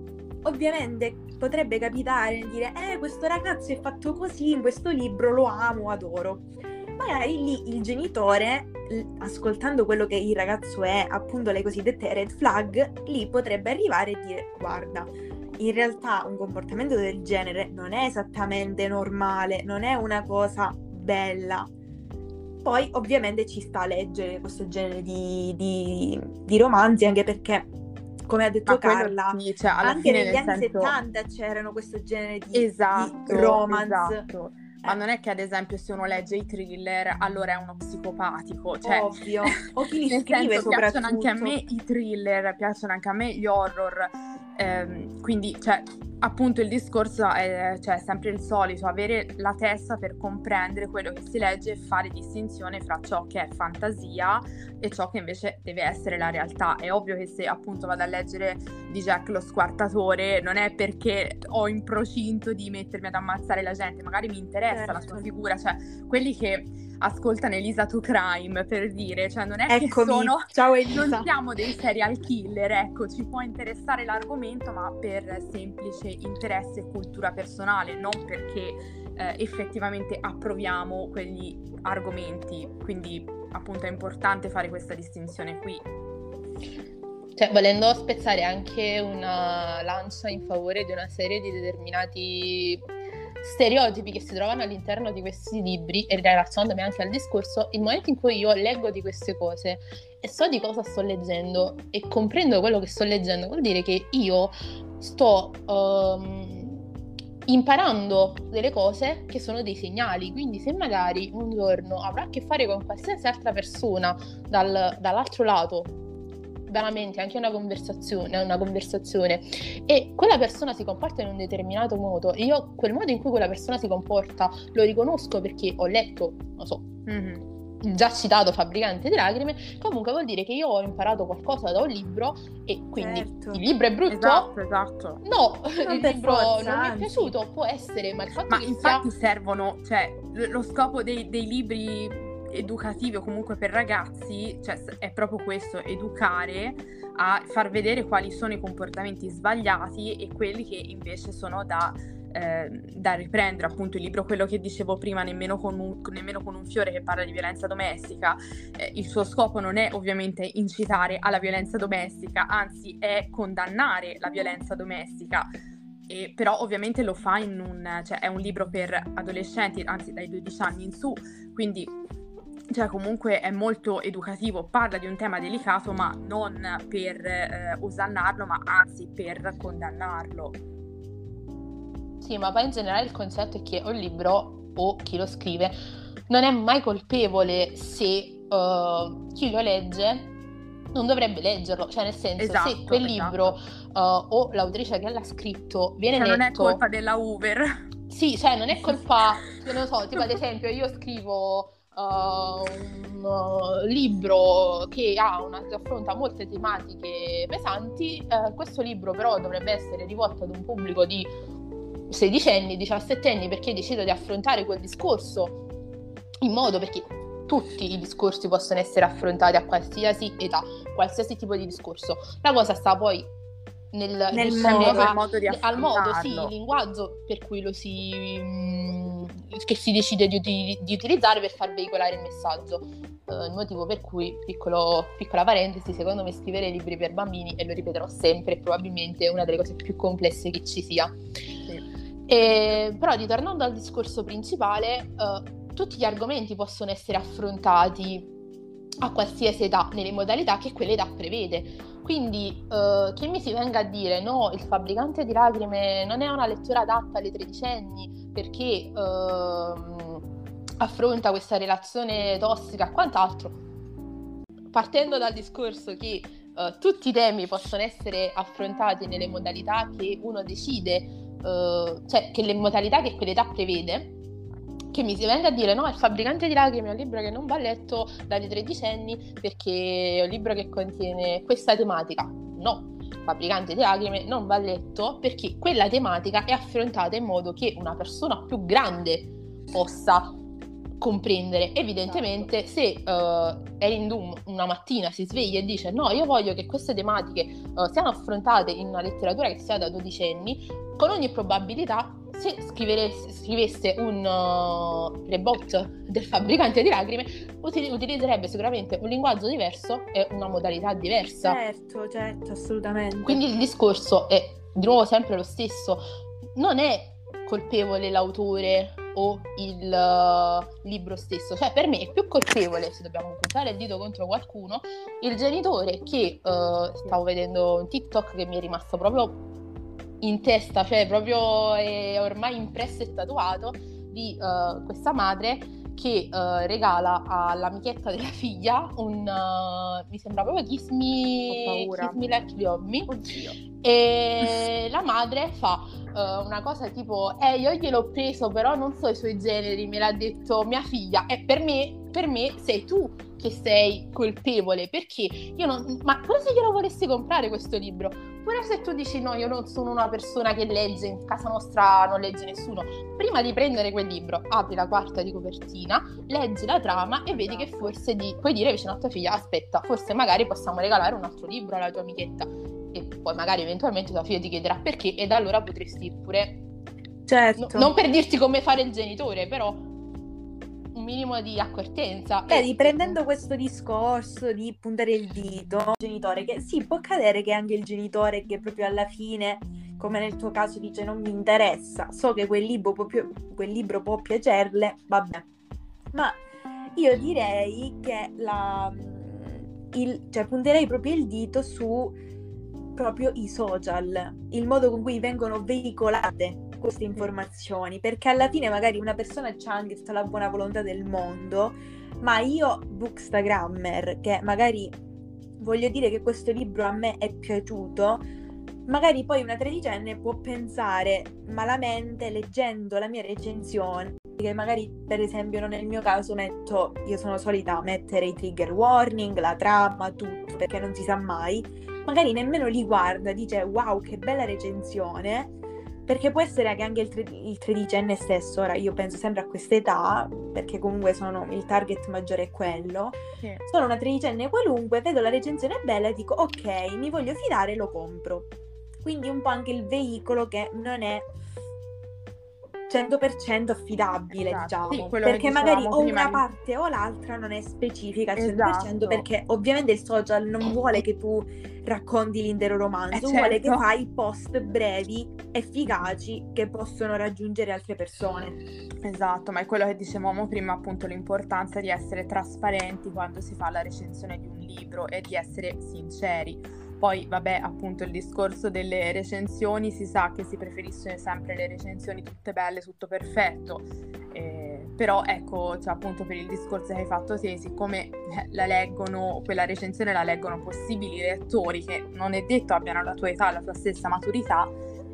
Ovviamente potrebbe capitare di dire, eh, questo ragazzo è fatto così, in questo libro lo amo, adoro. Magari lì il genitore, ascoltando quello che il ragazzo è, appunto le cosiddette red flag, lì potrebbe arrivare e dire, guarda, in realtà un comportamento del genere non è esattamente normale, non è una cosa bella. Poi ovviamente ci sta a leggere questo genere di, di- di romanzi, anche perché, come ha detto Ma Carla, sì, cioè, anche negli anni senso... 70 c'erano questo genere di, Esatto, di romance. esatto. Ma non è che ad esempio se uno legge i thriller allora è uno psicopatico, cioè Ovvio. O chi li scrive senso, piacciono anche a me i thriller, piacciono anche a me gli horror, ehm, quindi cioè, appunto il discorso è cioè, sempre il solito, avere la testa per comprendere quello che si legge e fare distinzione fra ciò che è fantasia e ciò che invece deve essere la realtà. È ovvio che se appunto vado a leggere di Jack lo squartatore non è perché ho in procinto di mettermi ad ammazzare la gente, magari mi interessa la Certo. sua figura, cioè quelli che ascoltano Elisa to Crime per dire, cioè non è che Eccomi. sono Ciao non Elisa. siamo dei serial killer, ecco, ci può interessare l'argomento, ma per semplice interesse e cultura personale, non perché eh, effettivamente approviamo quegli argomenti. Quindi, appunto, è importante fare questa distinzione qui. Cioè, volendo spezzare anche una lancia in favore di una serie di determinati stereotipi che si trovano all'interno di questi libri e relazionandomi anche al discorso, il momento in cui io leggo di queste cose e so di cosa sto leggendo e comprendo quello che sto leggendo, vuol dire che io sto ehm, imparando delle cose che sono dei segnali. Quindi se magari un giorno avrò a che fare con qualsiasi altra persona dal- dall'altro lato veramente anche una conversazione, una conversazione e quella persona si comporta in un determinato modo e io quel modo in cui quella persona si comporta lo riconosco perché ho letto, non so, Mhm. il già citato Fabbricante di lacrime, comunque vuol dire che io ho imparato qualcosa da un libro e quindi Certo. il libro è brutto? Esatto, esatto. No, Non il libro forza, non mi è piaciuto, può essere, ma il fatto Ma che infatti sia servono, cioè, lo scopo dei, dei libri educativi o comunque per ragazzi, cioè, è proprio questo, educare a far vedere quali sono i comportamenti sbagliati e quelli che invece sono da, eh, da riprendere. Appunto, il libro, quello che dicevo prima, nemmeno con un, nemmeno con un fiore che parla di violenza domestica, eh, il suo scopo non è ovviamente incitare alla violenza domestica, anzi è condannare la violenza domestica. E però ovviamente lo fa in un, cioè è un libro per adolescenti, anzi dai 12 anni in su, quindi cioè comunque è molto educativo, parla di un tema delicato ma non per eh, osannarlo, ma anzi per condannarlo. Sì, ma poi in generale il concetto è che un libro o chi lo scrive non è mai colpevole se eh, chi lo legge non dovrebbe leggerlo, cioè nel senso Esatto, se quel esatto. libro eh, o l'autrice che l'ha scritto viene Cioè non è letto colpa della Hoover. Sì, cioè non è colpa, non lo so, tipo ad esempio io scrivo uh, un uh, libro che una, affronta molte tematiche pesanti, eh, questo libro però dovrebbe essere rivolto ad un pubblico di 16 anni, 17 anni perché decido di affrontare quel discorso in modo perché tutti i discorsi possono essere affrontati a qualsiasi età, qualsiasi tipo di discorso. La cosa sta poi nel, Nel modo, il modo al modo, sì, il linguaggio per cui lo si, mm, che si decide di, di, di, utilizzare per far veicolare il messaggio. Uh, il motivo per cui, piccolo, piccola parentesi, secondo me scrivere libri per bambini, e lo ripeterò sempre, probabilmente è una delle cose più complesse che ci sia. Sì. E, però ritornando al discorso principale, uh, tutti gli argomenti possono essere affrontati a qualsiasi età, nelle modalità che quell'età prevede. Quindi uh, che mi si venga a dire? No, il fabbricante di lacrime non è una lettura adatta alle tredicenni perché uh, affronta questa relazione tossica e quant'altro, partendo dal discorso che uh, tutti i temi possono essere affrontati nelle modalità che uno decide, cioè che le modalità che quell'età prevede, che mi si venga a dire no, il fabbricante di lacrime è un libro che non va letto dalle tredicenni perché è un libro che contiene questa tematica. No, il fabbricante di lacrime non va letto perché quella tematica è affrontata in modo che una persona più grande possa comprendere. Evidentemente, se uh, Erin Doom una mattina si sveglia e dice: No, io voglio che queste tematiche uh, siano affrontate in una letteratura che sia da dodicenni, con ogni probabilità se scrivesse un uh, rebot del fabbricante di lacrime, util- utilizzerebbe sicuramente un linguaggio diverso e una modalità diversa. Certo, certo, assolutamente. Quindi il discorso è di nuovo sempre lo stesso. Non è colpevole l'autore o il uh, libro stesso. Cioè, per me è più colpevole, se dobbiamo puntare il dito contro qualcuno, il genitore che uh, stavo vedendo un TikTok che mi è rimasto proprio in testa, cioè proprio è ormai impresso e tatuato di uh, questa madre che uh, regala all'amichetta della figlia un uh, mi sembra proprio Kiss Me, Kiss me Like Yommi e la madre fa una cosa tipo eh io gliel'ho preso però non so i suoi generi me l'ha detto mia figlia. E per me, per me sei tu che sei colpevole perché io non ma pure se glielo volessi comprare questo libro? Pure se tu dici no io non sono una persona che legge in casa nostra non legge nessuno. Prima di prendere quel libro apri la quarta di copertina leggi la trama e vedi che forse di, puoi dire vicino a tua figlia aspetta forse magari possiamo regalare un altro libro alla tua amichetta. E poi magari eventualmente tua figlia ti chiederà perché? E da allora potresti pure certo. No, non per dirti come fare il genitore però minimo di accortenza. Beh, riprendendo questo discorso di puntare il dito genitore, che sì, può accadere che anche il genitore che proprio alla fine, come nel tuo caso, dice non mi interessa, so che quel libro può, pi- quel libro può piacerle, vabbè. Ma io direi che la, il, cioè, punterei proprio il dito su proprio i social, il modo con cui vengono veicolate queste informazioni, perché alla fine magari una persona ha anche tutta la buona volontà del mondo, ma io, Bookstagrammer, che magari voglio dire che questo libro a me è piaciuto, magari poi una tredicenne può pensare malamente leggendo la mia recensione che magari per esempio non nel mio caso metto io sono solita mettere i trigger warning la trama tutto perché non si sa mai magari nemmeno li guarda dice wow che bella recensione perché può essere che anche il, tre- il tredicenne stesso, ora io penso sempre a questa età, perché comunque sono, il target maggiore è quello, sì. sono una tredicenne qualunque, vedo la recensione bella e dico ok, mi voglio fidare, lo compro. Quindi un po' anche il veicolo che non è 100% affidabile, esatto. diciamo, sì, perché magari o una di... parte o l'altra non è specifica al 100% esatto. perché ovviamente il social non vuole che tu racconti l'intero romanzo, eh, certo. vuole che certo. fai post brevi, efficaci che possono raggiungere altre persone. Esatto, ma è quello che dicevamo prima, appunto l'importanza di essere trasparenti quando si fa la recensione di un libro e di essere sinceri poi, vabbè, appunto il discorso delle recensioni, si sa che si preferiscono sempre le recensioni tutte belle, tutto perfetto. Eh, però ecco, cioè, appunto per il discorso che hai fatto te, siccome eh, la leggono, quella recensione la leggono possibili lettori che non è detto abbiano la tua età, la tua stessa maturità,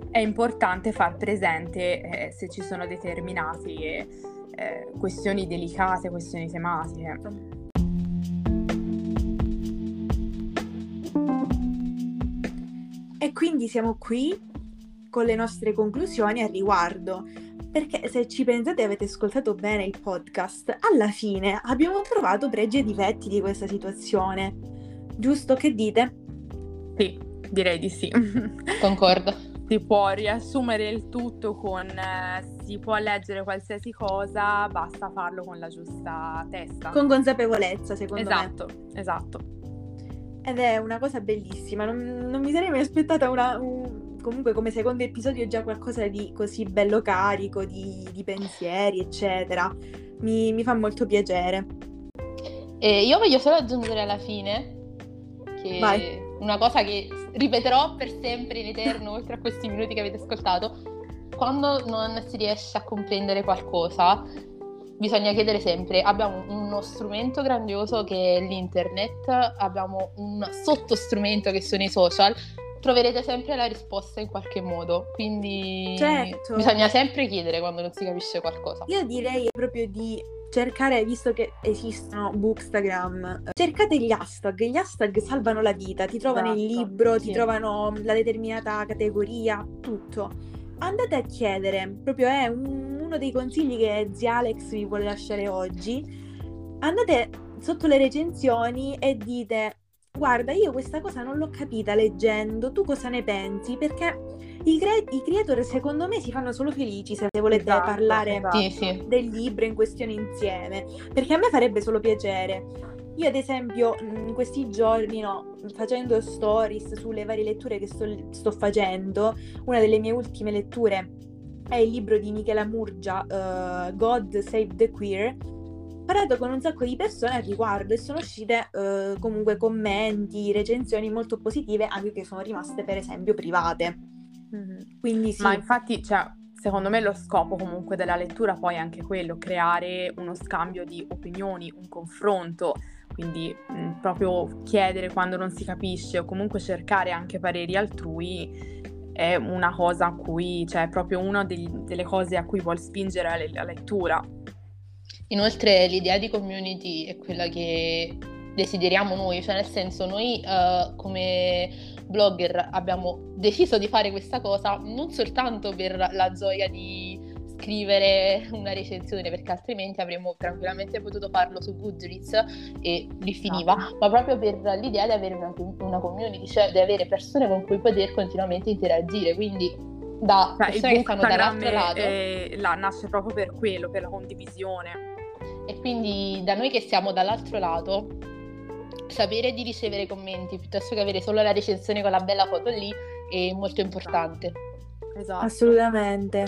è importante far presente eh, se ci sono determinate eh, questioni delicate, questioni tematiche. Quindi siamo qui con le nostre conclusioni al riguardo. Perché se ci pensate avete ascoltato bene il podcast, alla fine abbiamo trovato pregi e difetti di questa situazione. Giusto che dite? Sì, direi di sì. Concordo. si può riassumere il tutto con eh, si può leggere qualsiasi cosa, basta farlo con la giusta testa. Con consapevolezza, secondo esatto, me. Esatto, esatto. Ed è una cosa bellissima, non, non mi sarei mai aspettata una, un, comunque come secondo episodio già qualcosa di così bello carico, di, di pensieri, eccetera. Mi, mi, fa molto piacere. E io voglio solo aggiungere alla fine che Vai. una cosa che ripeterò per sempre in eterno, oltre a questi minuti che avete ascoltato, quando non si riesce a comprendere qualcosa, bisogna chiedere sempre, abbiamo uno strumento grandioso che è l'internet, abbiamo un sottostrumento che sono i social, troverete sempre la risposta in qualche modo, quindi certo. bisogna sempre chiedere quando non si capisce qualcosa. Io direi proprio di cercare, visto che esistono Bookstagram, cercate gli hashtag, gli hashtag salvano la vita, ti trovano esatto, il libro, sì. ti trovano la determinata categoria, tutto. Andate a chiedere, proprio è un, uno dei consigli che zia Alex vi vuole lasciare oggi. Andate sotto le recensioni e dite guarda, io questa cosa non l'ho capita leggendo, tu cosa ne pensi? Perché i, cre- i creator secondo me si fanno solo felici se volete esatto, parlare esatto. Del libro in questione insieme, perché a me farebbe solo piacere. Io ad esempio in questi giorni, no, facendo stories sulle varie letture che sto, sto facendo, una delle mie ultime letture è il libro di Michela Murgia, uh, God Save the Queer, parlato con un sacco di persone al riguardo e sono uscite uh, comunque commenti, recensioni molto positive, anche che sono rimaste per esempio private. Mm-hmm. Quindi sì. Ma infatti, cioè, secondo me lo scopo comunque della lettura poi è anche quello, creare uno scambio di opinioni, un confronto, quindi mh, proprio chiedere quando non si capisce o comunque cercare anche pareri altrui è una cosa a cui, cioè è proprio una degli, delle cose a cui vuol spingere la, la lettura. Inoltre l'idea di community è quella che desideriamo noi, cioè nel senso noi uh, come blogger abbiamo deciso di fare questa cosa non soltanto per la gioia di scrivere una recensione perché altrimenti avremmo tranquillamente potuto farlo su Goodreads e lì finiva, ah. ma proprio per l'idea di avere una, una community, cioè di avere persone con cui poter continuamente interagire, quindi da cioè, persone che stanno dall'altro lato. È, là, nasce proprio per quello, per la condivisione. E quindi da noi che siamo dall'altro lato, sapere di ricevere commenti piuttosto che avere solo la recensione con la bella foto lì è molto importante. Esatto. Assolutamente.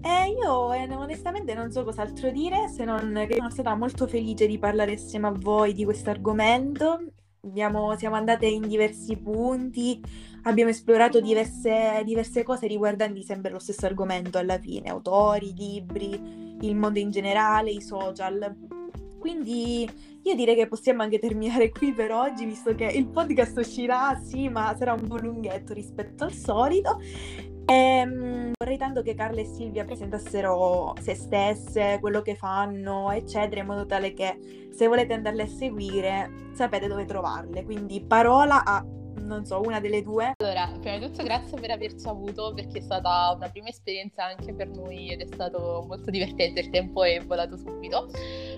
Eh, io eh, onestamente non so cos'altro dire se non che sono stata molto felice di parlare assieme a voi di questo argomento. Abbiamo, siamo andate in diversi punti, abbiamo esplorato diverse, diverse cose riguardanti sempre lo stesso argomento alla fine, autori, libri, il mondo in generale, i social. Quindi io direi che possiamo anche terminare qui per oggi, visto che il podcast uscirà, sì, ma sarà un po' lunghetto rispetto al solito. Ehm, tanto che Carla e Silvia presentassero se stesse, quello che fanno, eccetera, in modo tale che se volete andarle a seguire sapete dove trovarle. Quindi parola a non so, una delle due. Allora, prima di tutto grazie per averci avuto perché è stata una prima esperienza anche per noi ed è stato molto divertente, il tempo è volato subito.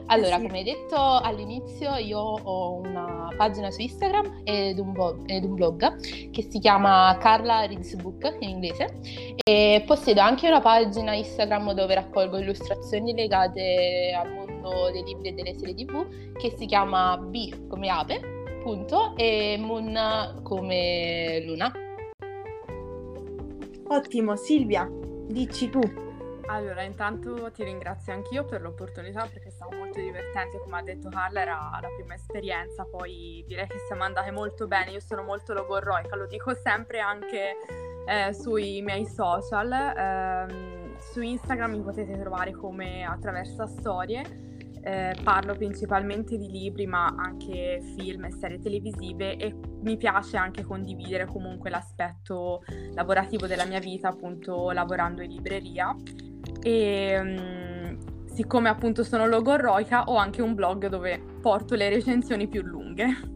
Allora, eh sì. come hai detto all'inizio, io ho una pagina su Instagram ed un, blog, ed un blog che si chiama Carla Reads Book in inglese e possiedo anche una pagina Instagram dove raccolgo illustrazioni legate al mondo dei libri e delle serie tv che si chiama B come ape appunto, e Moon come Luna. Ottimo, Silvia, dici tu. Allora, intanto ti ringrazio anch'io per l'opportunità perché è stato molto divertente, come ha detto Carla, era la prima esperienza, poi direi che siamo andate molto bene, io sono molto logorroica, lo dico sempre anche eh, sui miei social, eh, su Instagram mi potete trovare come attraverso storie eh, parlo principalmente di libri ma anche film e serie televisive e mi piace anche condividere comunque l'aspetto lavorativo della mia vita appunto lavorando in libreria e um, siccome appunto sono logorroica ho anche un blog dove porto le recensioni più lunghe.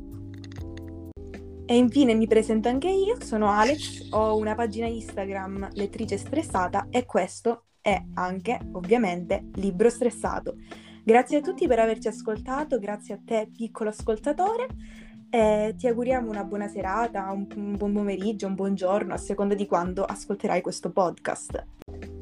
E infine mi presento anche io, sono Alex, ho una pagina Instagram lettrice stressata e questo è anche ovviamente libro stressato. Grazie a tutti per averci ascoltato, grazie a te piccolo ascoltatore e ti auguriamo una buona serata, un, un buon pomeriggio, un buon giorno, a seconda di quando ascolterai questo podcast.